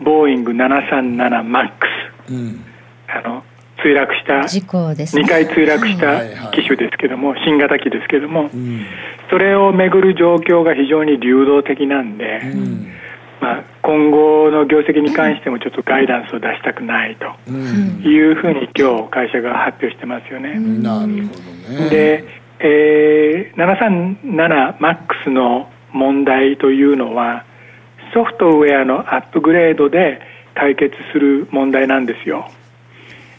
ボーイング737マックス、うん、あの墜落した事故です、ね、2回墜落した機種ですけども、新型機ですけども、うん、それをめぐる状況が非常に流動的なんで、うん、まあ、今後の業績に関してもちょっとガイダンスを出したくないというふうに今日会社が発表してますよね。なるほどね。で、えー、737マックスの問題というのはソフトウェアのアップグレードで解決する問題なんですよ。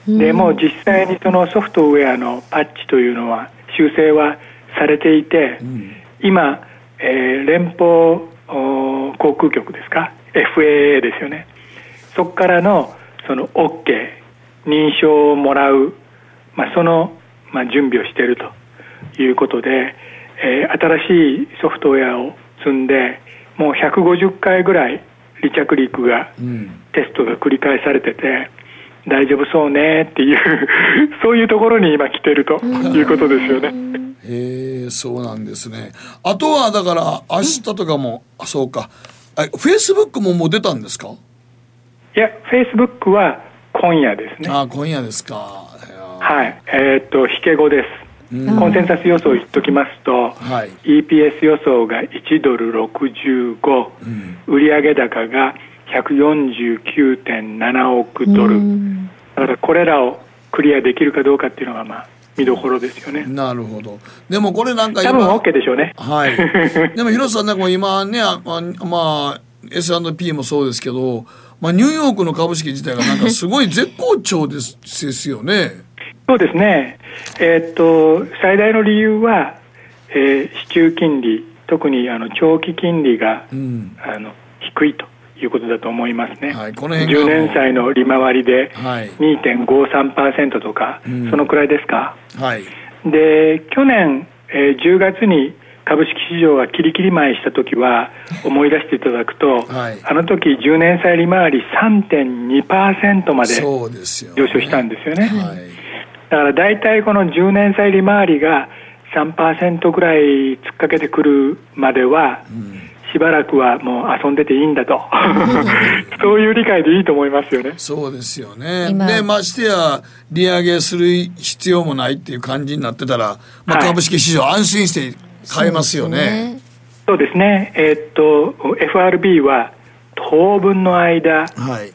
でもう実際にそのソフトウェアのパッチというのは修正はされていて、うん、今、えー、連邦航空局ですか？FAA ですよね。そこからのその OK 認証をもらう、まあ、その、まあ、準備をしているということで、えー、新しいソフトウェアを積んでもう150回ぐらい離着陸が、うん、テストが繰り返されてて大丈夫そうねっていう (laughs) そういうところに今来てるということですよね。へえそうなんですね。あとはだから明日とかも、あそうか。フェイスブックももう出たんですか？いやフェイスブックは今夜ですね。あ今夜ですか。はい。えー、っと引け後です。コンセンサス予想言っときますと、はい、EPS 予想が1ドル65、うん、売上高が149.7億ドル、だからこれらをクリアできるかどうかっていうのが、まあ、見どころですよね。なるほど。でもこれなんか今。多分 OK でしょうね。はい。(laughs) でも広瀬さんね、今ね、まあ、まあ、S&P もそうですけど、まあ、ニューヨークの株式自体がなんかすごい絶好調ですですよね。そうですね。えー、っと、最大の理由は、えー、支給金利、特にあの長期金利が、うん、あの低いと。いうことだと思いますね、はい、この辺10年債の利回りで2.53%とか、はい、そのくらいですか、はい、で去年、えー、10月に株式市場がキリキリ前した時は思い出していただくと、はい、あの時10年債利回り3.2%まで上昇したんですよね、ねはい、だから大体この10年債利回りが3%ぐらい突っかけてくるまでは、うんしばらくはもう遊んでていいんだとそういう理解でいいと思いますよね。そうですよね。でましてや利上げする必要もないっていう感じになってたら、まあ、株式市場安心して買えますよね。そうですね。えー、っと FRB は当分の間、はい、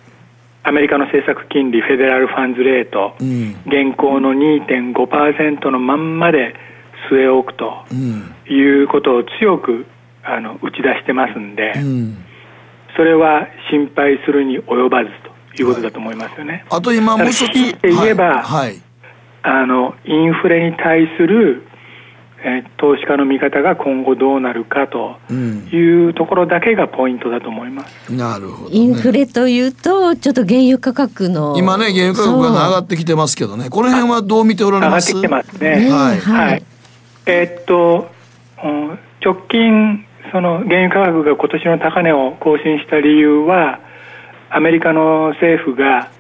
アメリカの政策金利フェデラルファンズレート、うん、現行の2.5%のまんまで据え置くということを強くあの打ち出してますんで、うん、それは心配するに及ばずということだと思いますよね。はい、あと今もう一つ言えば、はい、はい、あのインフレに対するえ投資家の見方が今後どうなるかというところだけがポイントだと思います。うん、なるほど、ね、インフレというとちょっと原油価格の今ね原油価格が上がってきてますけどね。この辺はどう見ておられます？上がってきてますね。はい、はい、えー、っと直近その原油価格が今年の高値を更新した理由はアメリカの政府が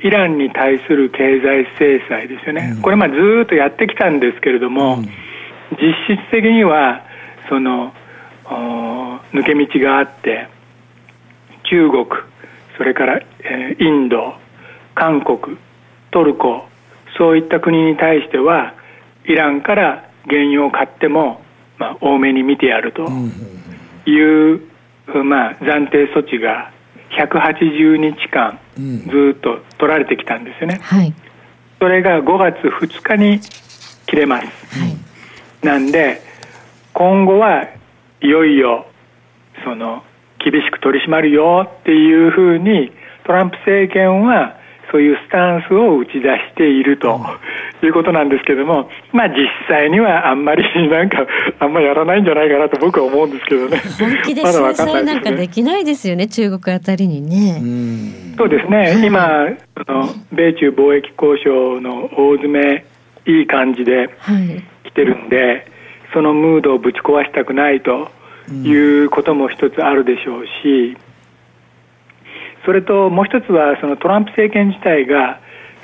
イランに対する経済制裁ですよね、うん、これまあずっとやってきたんですけれども、うん、実質的にはその抜け道があって中国それから、えー、インド韓国トルコそういった国に対してはイランから原油を買ってもまあ、多めに見てやるという、まあ、暫定措置が180日間ずっと取られてきたんですよね、はい、それが5月2日に切れます、はい、なんで今後はいよいよその厳しく取り締まるよっていうふうにトランプ政権はそういうスタンスを打ち出しているということなんですけども、まあ実際にはあんまりなんか、(laughs) あんまやらないんじゃないかなと僕は思うんですけどね。本気で制裁なんかできないですよね、中国あたりにね。そうですね、今、その米中貿易交渉の大詰め、いい感じで来てるんで、はい、そのムードをぶち壊したくないということも一つあるでしょうし、それともう一つはそのトランプ政権自体が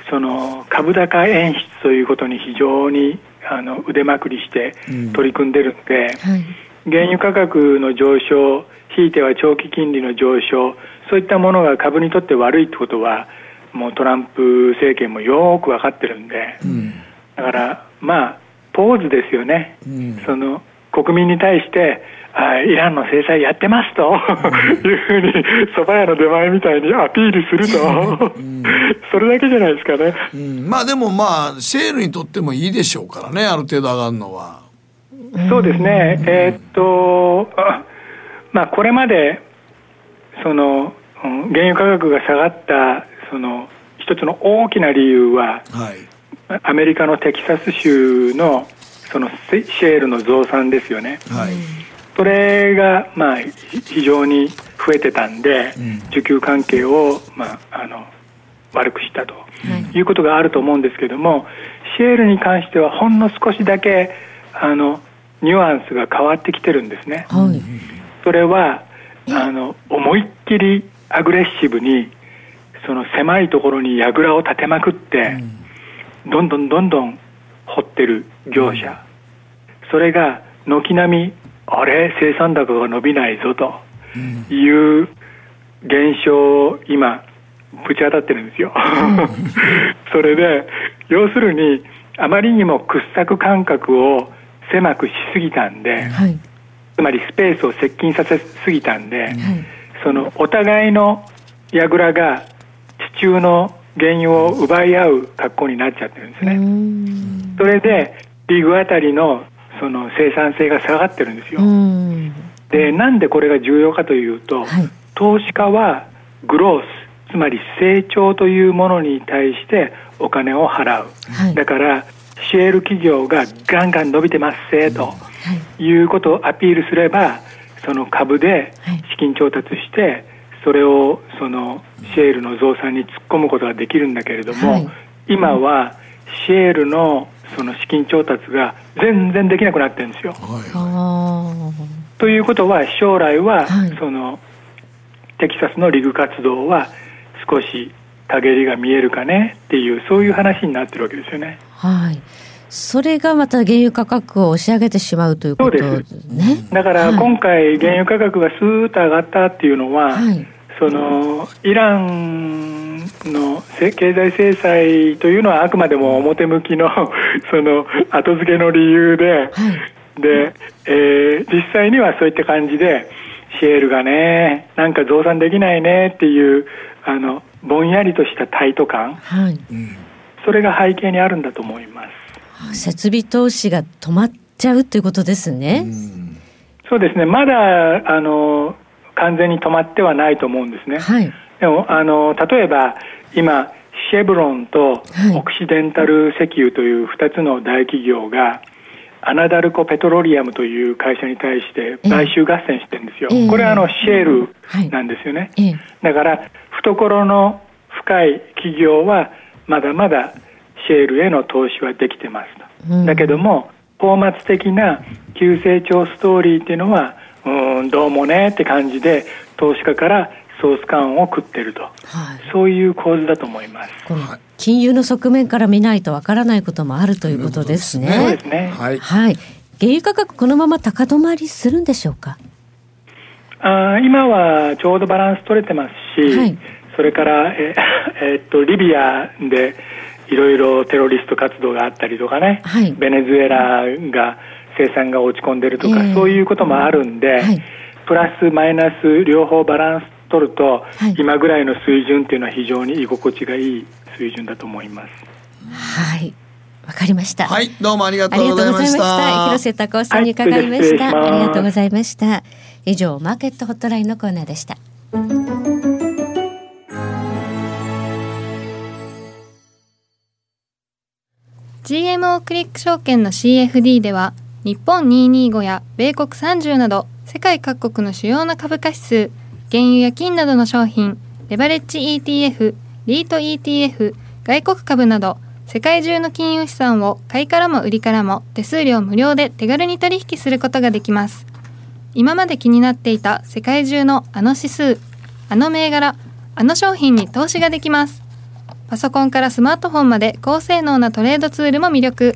その株高演出ということに非常にあの腕まくりして取り組んでるんで、うんはい、原油価格の上昇ひいては長期金利の上昇そういったものが株にとって悪いってことはもうトランプ政権もよく分かってるんで、うん、だからまあポーズですよね、うん、その国民に対してイランの制裁やってますというふうにそば屋の出前みたいにアピールすると。それだけじゃないですかね、うん、まあでもまあセールにとってもいいでしょうからねある程度上がるのは。そうですね。えー、っとまあこれまでその原油価格が下がったその一つの大きな理由は、はい、アメリカのテキサス州のそのシェールの増産ですよね、はい、それがまあ非常に増えてたんで、うん、需給関係を、まあ、あの悪くしたと、い。うことがあると思うんですけどもシェールに関してはほんの少しだけあのニュアンスが変わってきてるんですね。はい、それはあの思いっきりアグレッシブにその狭いところに櫓を立てまくって、うん、どんどんどんどん掘ってる業者、それが軒並みあれ生産高が伸びないぞという現象を今ぶち当たってるんですよ。(laughs) それで要するにあまりにも掘削間隔を狭くしすぎたんで、はい、つまりスペースを接近させすぎたんで、はい、そのお互いの櫓が地中の原油を奪い合う格好になっちゃってるんですね。それでリーグあたりのその生産性が下がってるんですよ。でなんでこれが重要かというと、はい、投資家はグロースつまり成長というものに対してお金を払う、はい、だからシェール企業がガンガン伸びてますせと、い。うことをアピールすればその株で資金調達して、それをそのシェールの増産に突っ込むことができるんだけれども、はい、今はシェールのその資金調達が全然できなくなってるんですよ。はい、ということは将来は、そのテキサスのリグ活動は少し陰りが見えるかね？っていうそういう話になってるわけですよね。はい。それがまた原油価格を押し上げてしまうということですね。だから今回原油価格がスーッと上がったっていうのは、はい、そのイランの経済制裁というのはあくまでも表向きのその後付けの理由で、はい、で、えー、実際にはそういった感じでシェールがねなんか増産できないねっていうあのぼんやりとしたタイト感、はい、それが背景にあるんだと思います。設備投資が止まっちゃうということですね。そうですね。まだあの完全に止まってはないと思うんですね。はい、でもあの例えば今シェブロンとオクシデンタル石油という2つの大企業が、アナダルコ・ペトロリアムという会社に対して買収合戦してるんですよ、えー、これはあのシェールなんですよね、はいえ。ー、だから懐の深い企業はまだまだシェールへの投資はできてますと、うん、だけども泡沫的な急成長ストーリーっていうのはうんどうもねって感じで投資家からソース感を食ってると、はい、そういう構図だと思います。この金融の側面から見ないとわからないこともあるということですね。そうですね。はい。はい。原油価格このまま高止まりするんでしょうか？あ今はちょうどバランス取れてますし、はい、それからえ (laughs) えっとリビアでいろいろテロリスト活動があったりとかね、はい、ベネズエラが生産が落ち込んでるとか、えー、そういうこともあるんで、はい、プラスマイナス両方バランス取ると、はい、今ぐらいの水準っていうのは非常に居心地がいい水準だと思います。はいわかりました。はい、どうもありがとうございました。広瀬隆夫さんに伺いました、はい、ありがとうございました。以上、マーケットホットラインのコーナーでした。GMO クリック証券の CFD では日本225や米国30など世界各国の主要な株価指数原油や金などの商品、レバレッジ ETF、リート ETF、外国株など、世界中の金融資産を買いからも売りからも手数料無料で手軽に取引することができます。今まで気になっていた世界中のあの指数、あの銘柄、あの商品に投資ができます。パソコンからスマートフォンまで高性能なトレードツールも魅力。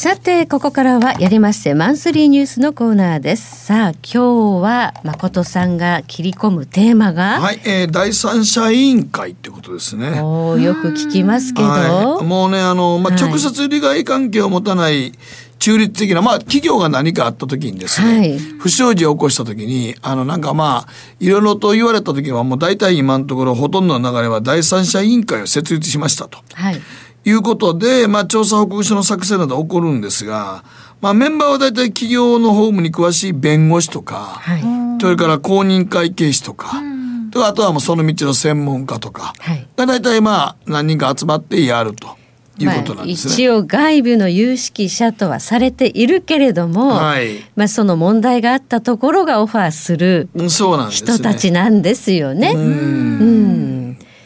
さて、ここからはやりましてマンスリーニュースのコーナーです。さあ、今日は誠さんが切り込むテーマが？はい、えー、第三者委員会ってことですね。およく聞きますけど。はい、もうね、あの、まあ、直接利害関係を持たない、中立的な、まあ、企業が何かあった時にですね、はい、不祥事を起こした時に、あの、なんかまあ、いろいろと言われた時は、もう大体今のところ、ほとんどの流れは第三者委員会を設立しましたと。はいいうことで、まあ、調査報告書の作成など起こるんですが、まあ、メンバーは大体企業の法務に詳しい弁護士とか、はい、それから公認会計士とか、とあとはもうその道の専門家とか、はい、が大体まあ何人か集まってやると。いうことなんですね、一応外部の有識者とはされているけれども、はい、まあその問題があったところがオファーする人たちなんですよね。うん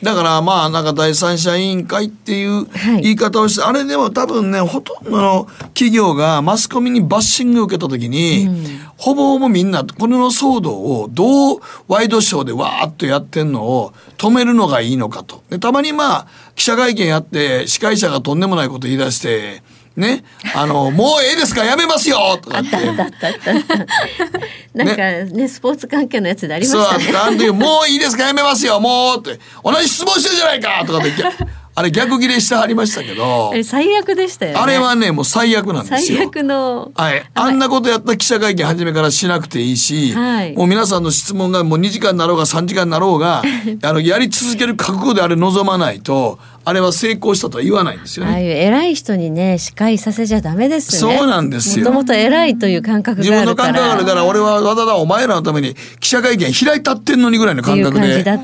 だからまあなんか第三者委員会っていう言い方をして、はい、あれでも多分ねほとんどの企業がマスコミにバッシングを受けた時に、うん、ほぼほぼみんなこの騒動をどうワイドショーでわーっとやってんのを止めるのがいいのかと。でたまにまあ記者会見やって司会者がとんでもないこと言い出して。ね、あの、もうええですか？やめますよとかって。あったあったあったなんかね、ね、スポーツ関係のやつでありましたね。そう、あの時、もういいですか？やめますよもうって。同じ質問してるじゃないかとかって。あれ逆ギレしてはりましたけど。あれ最悪でしたよ、ね、あれはね、もう最悪なんですよ。最悪の。はい。あんなことやった記者会見初めからしなくていいし、はい、もう皆さんの質問がもう2時間になろうが3時間になろうが、(laughs) あの、やり続ける覚悟であれ望まないと、あれは成功したとは言わないんですよね。ああいう偉い人にね司会させちゃダメですね。そうなんですよ。もともと偉いという感覚自分のがあるから。感覚があるから俺はわざわざお前らのために記者会見開いたってんのにぐらいの感覚でや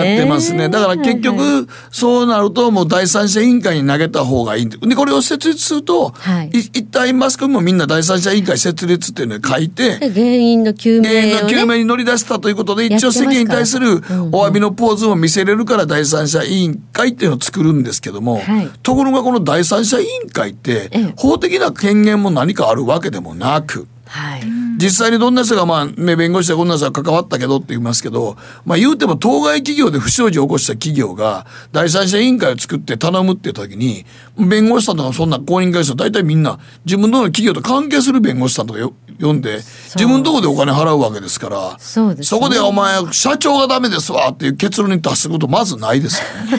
ってますね。だから結局そうなるともう第三者委員会に投げた方がいいんででこれを設立すると、い。一体マスコミもみんな第三者委員会設立っていうのを書いてで原因の究明を、ね、原因の究明に乗り出したということで一応世間に対するお詫びのポーズを見せれるから第三者委員会っていうのを作るんですけども、はいところがこの第三者委員会って法的な権限も何かあるわけでもなく。実際にどんな人が、まあ、ね、弁護士でこんな人が関わったけどって言いますけど、まあ言うても当該企業で不祥事を起こした企業が第三者委員会を作って頼むって時に、弁護士さんとかそんな公認会社大体みんな自分の企業と関係する弁護士さんとかよ呼んで、自分のとこでお金払うわけですから、そうです、そこでお前社長がダメですわっていう結論に達することまずないですよね。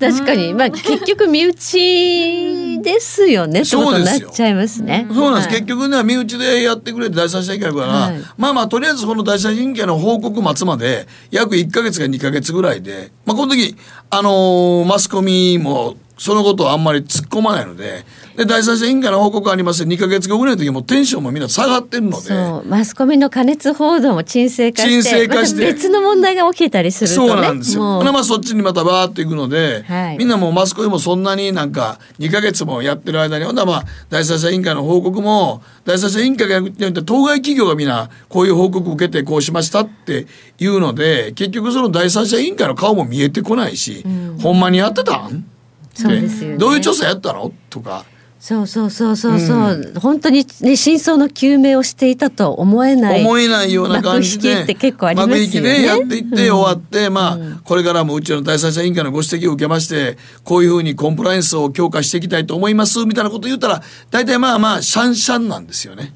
(laughs) 確かに。まあ結局身内ですよね。ってことになっちゃいますね。そうなんです、はい。結局ね身内でやってくれて第三者委員会だから、はい。まあまあとりあえずこの第三者委員会の報告待つまで約1か月か2か月ぐらいで、まあ、この時あのーマスコミもそのことをあんまり突っ込まないのでで第三者委員会の報告あります。2か月後ぐらいの時もうテンションもみんな下がってるので。そう。マスコミの加熱報道も沈静化して沈静化して。また別の問題が起きたりするとね。そうなんですよ。まあそっちにまたバーっていくので、はい。みんなもうマスコミもそんなになんか2ヶ月もやってる間に、ほんならまあ第三者委員会の報告も、第三者委員会がやって当該企業がみんなこういう報告を受けてこうしましたっていうので、結局その第三者委員会の顔も見えてこないし、ほんまにやってたんそうですよね。どういう調査やったの？とか。そうそうそうそうそう、本当にね真相の究明をしていたとは思えない。思えないような感じで。幕引きって結構ありますよね。幕引きでやっていって終わって、まあ、これからもうちの第三者委員会のご指摘を受けましてこういうふうにコンプライアンスを強化していきたいと思いますみたいなこと言ったら大体まあまあシャンシャンなんですよね。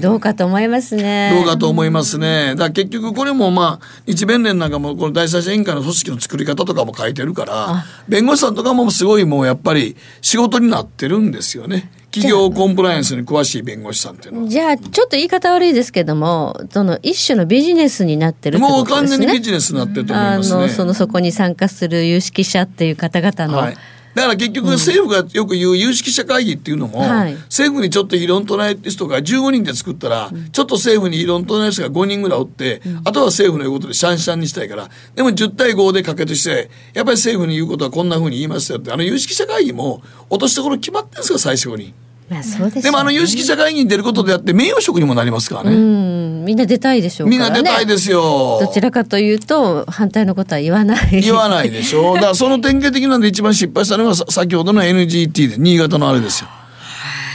どうかと思いますねどうかと思いますね。だ結局これもまあ日弁連なんかもこの第三者委員会の組織の作り方とかも書いてるから弁護士さんとかもすごいもうやっぱり仕事になってるんですよね。企業コンプライアンスに詳しい弁護士さんっていうのは。じゃあちょっと言い方悪いですけどもその一種のビジネスになってるってもうことですね完全にビジネスになってると思いますね。あのそのそこに参加する有識者っていう方々の、はいだから結局政府がよく言う有識者会議っていうのも、はい。政府にちょっと異論唱える人が15人で作ったら、ちょっと政府に異論唱える人が5人ぐらいおって、あとは政府の言うことでシャンシャンにしたいから、でも10対5で可決して、やっぱり政府に言うことはこんな風に言いましたよって、あの有識者会議も落としどころ決まってるんですよ、最初に。まあそうですよねでもあの有識者会議に出ることであって名誉職にもなりますからね。うんみんな出たいでしょうみんからねな出たいですよ。どちらかというと反対のことは言わない言わないでしょ。(laughs) だからその典型的なんで一番失敗したのがさ先ほどの NGT で新潟のあれですよ。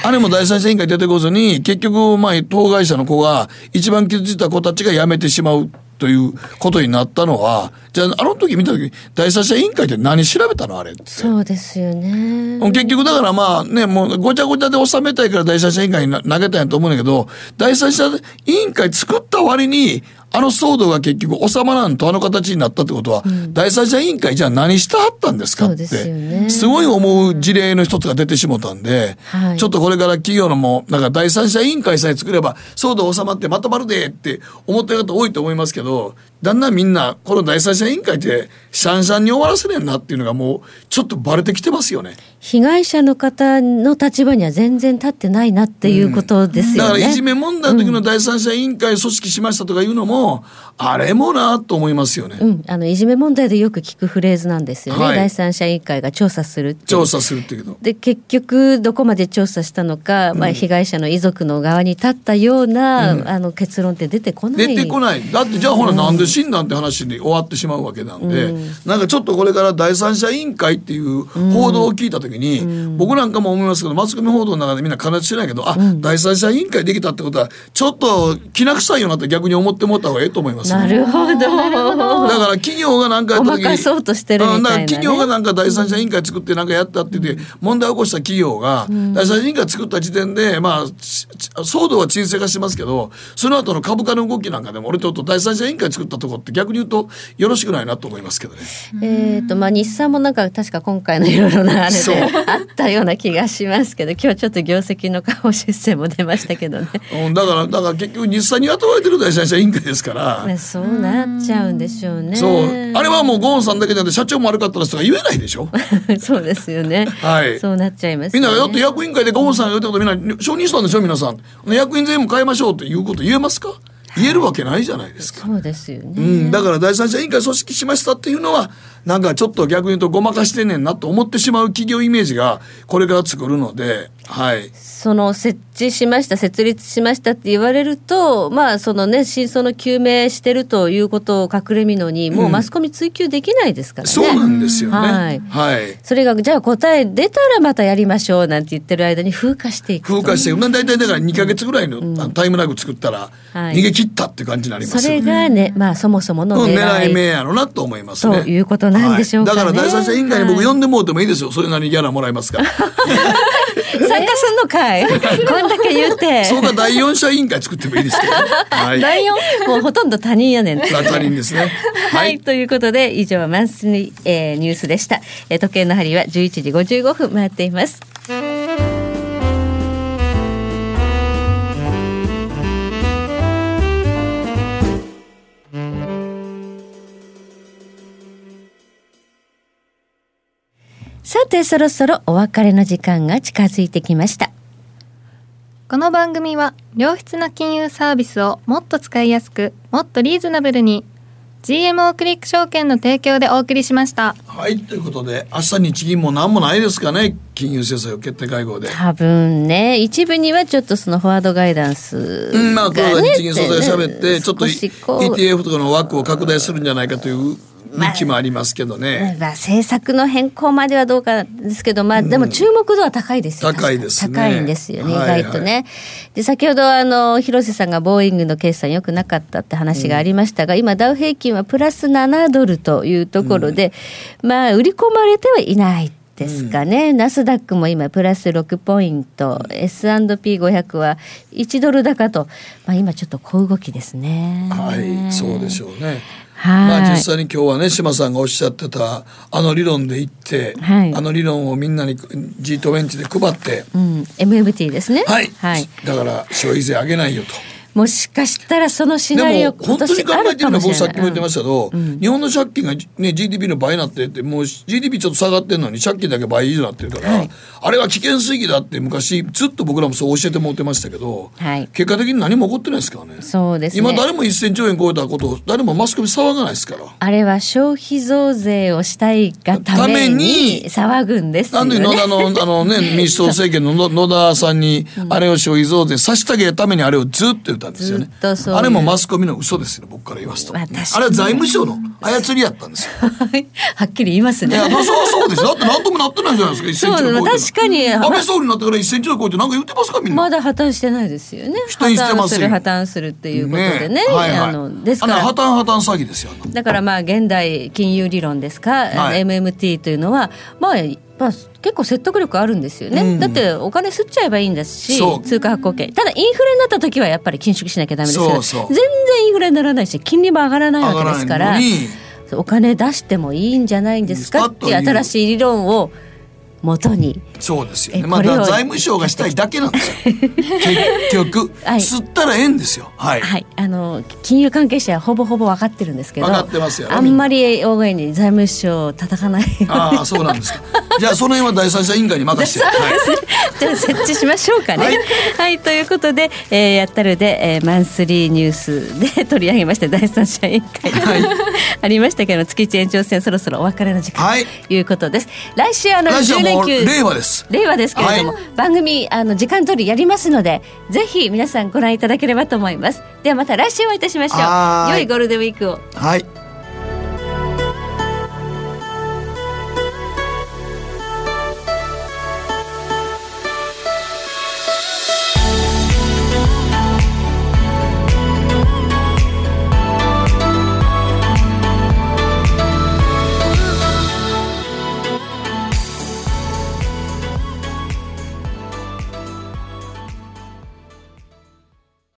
あれも第三者委員会出てこずに結局まあ当該者の子が一番傷ついた子たちが辞めてしまうということになったのはじゃああの時見た時第三者委員会って何調べたのあれって。そうですよね結局だからまあね、もうごちゃごちゃで収めたいから第三者委員会にな投げたんやと思うんだけど、第三者委員会作った割に、あの騒動が結局収まらんとあの形になったってことは、第三者委員会じゃあ何してはったんですかって、すよね。すごい思う事例の一つが出てしもたんで、はい。ちょっとこれから企業のも、なんか第三者委員会さえ作れば、騒動収まってまとまるでって思ってる方多いと思いますけど、だんだんみんな、この第三者委員会って、シャンシャンに終わらせねえなっていうのがもう、ちょっとバレてきてますよね。被害者の方の立場には全然立ってないなっていうことですよね、だからいじめ問題の時の第三者委員会組織しましたとかいうのも、あれもなと思いますよね。うん、あのいじめ問題でよく聞くフレーズなんですよね、はい。第三者委員会が調査する調査するっていうけど。で結局どこまで調査したのか、まあ、被害者の遺族の側に立ったような、うん。あの結論って出てこない。出てこない。だってじゃあほらなんで死んだんって話で終わってしまうわけなんで、うん。なんかちょっとこれから第三者委員会っていう報道を聞いた時に、僕なんかも思いますけど、マスコミ報道の中でみんな加熱してないけど、あ、第三者委員会できたってことは、ちょっときな臭いよなって逆に思ってもらった方がいいと思います。なるほど。だから企業がなんかやった時にそうとしてるみたいなね。企業がなんか第三者委員会作ってなんかやったって言って問題を起こした企業が第三者委員会作った時点でまあ騒動は沈静化してますけどその後の株価の動きなんかでも俺ちょっと第三者委員会作ったとこって逆に言うとよろしくないなと思いますけどね。えっ、とまあ日産もなんか確か今回のいろいろなあれであったような気がしますけど今日ちょっと業績の下方修正も出ましたけどね。うん、だからだから結局日産に雇われてる第三者委員会ですから。まあそうなっちゃうんでしょうね。そうあれはもうゴーンさんだけじゃなくて社長も悪かったですとか言えないでしょ。(laughs) そうですよね。はいそうなっちゃいます、みんながよって役員会でゴーンさんが言ったことみんな承認したんでしょ皆さん。役員全員も変えましょうっていうこと言えますか？言えるわけないじゃないですか。そうですよね。うん、だから第三者委員会組織しましたっていうのはなんかちょっと逆に言うとごまかしてんねんなと思ってしまう企業イメージがこれから作るので、はい。その設置しました設立しましたって言われるとまあそのね真相の究明してるということを隠れみのにもうマスコミ追及できないですからね。そうなんですよね。はいはい。それがじゃあ答え出たらまたやりましょうなんて言ってる間に風化していくと風化して、まあ、大体だから2か月ぐらいの,、あのタイムラグ作ったらはい逃げ切ったっていう感じになりますそれ。がねまあそもそものうん、狙い,、狙い目やろなと思いますね。ということなんでしょうかねはいだから第三者委員会に僕呼んでもうてもいいですよ。それなりにギャラもらえますから。(laughs) (laughs) 参加すんのかいこんだけ言うてそうか第四者委員会作ってもいいですけど、ね。はい。第四？もうほとんど他人やねん。(laughs) 他人ですね。はい、ということで以上マンスリー、えーニュースでした、えー時計の針は11時55分回っていますさてそろそろお別れの時間が近づいてきましたこの番組は良質な金融サービスをもっと使いやすくもっとリーズナブルに GMO クリック証券の提供でお送りしましたはい、ということで、明日日銀も何もないですかね、金融政策決定会合で。多分ね一部にはちょっとそのフォワードガイダンスうん、まあ、日銀総裁が喋って、ちょっと ETF とかの枠を拡大するんじゃないかという日記もありますけどね。まあ、政策の変更まではどうかですけど、まあ、でも注目度は高いですよ、高いですね高いんですよね、はい意外とね。で、先ほど、あの、広瀬さんがボーイングの決算良くなかったって話がありましたが、今、ダウ平均はプラス7ドルというところで、まあ、売り込まれてはいない。ですかね、ナスダックも今プラス6ポイント S&P500 は1ドル高と、まあ、今ちょっと小動きですね。はい、そうでしょうね。はいまあ実際に今日はね島さんがおっしゃってたあの理論で言って、はいあの理論をみんなに G20 で配って、うん、MMT ですね。はい、はい。だから消費税上げないよと。もしかしたらそのシでナリオも本当に考えてるのは僕さっきも言ってまししたけど、日本の借金が、ね、GDP の倍になってってもう GDP ちょっと下がってるのに借金だけ倍以上になってるから、あれは危険水域だって昔ずっと僕らもそう教えてもらってましたけど、はい結果的に何も起こってないですからね。そうですね。今誰も1000兆円超えたことを誰もマスコミ騒がないですから。あれは消費増税をしたいがためにに騒ぐんですよね。なんで野田のあの、ね、(laughs) 民主党政権の野野田さんにあれを消費増税させてあげるためにあれをずっと言ったんですよねずっとそういう。あれもマスコミの嘘ですよ僕から言わすと、まあれは財務省の操りやったんですよ。(laughs) はっきり言いますね。いやそうそうですよ。だって何ともなってないじゃないですか1000兆円超えてそう確かに安倍総理になってから1000兆円超えて何か言ってますかみんな。まだ破綻してないですよね。否定してますよ破綻する破綻するっていうことでね。はいはい、あのですから。あの破綻破綻詐欺ですよあの。だからまあ現代金融理論ですか、はい。MMT というのはまあまあ、結構説得力あるんですよね、うん。だってお金吸っちゃえばいいんですし通貨発行権。ただインフレになった時はやっぱり緊縮しなきゃダメですけどそうそう。全然インフレにならないし金利も上がらないわけですからお金出してもいいんじゃないんですかっていう。新しい理論を元にそうですよね。まあ財務省がしたいだけなんですよ。結局、はい吸ったらええんですよ。はい。はい、あの金融関係者はほぼほぼ分かってるんですけど分かってますよあんまり大声に財務省を叩かないああ、そうなんですか。じゃあその辺は第三者委員会に任せて。(laughs) はいじゃあ設置しましょうかね。ははいい、ということで、えーやったるで、えーマンスリーニュースで取り上げまして第三者委員会、(laughs) ありましたけど月一延長戦そろそろお別れの時間、はいということです。来週あの10来週連休令和です。令和ですけれども、は番組あの時間通りやりますのでぜひ皆さんご覧いただければと思います。ではまた来週お会いいたしましょう。良いゴールデンウィークを。はい。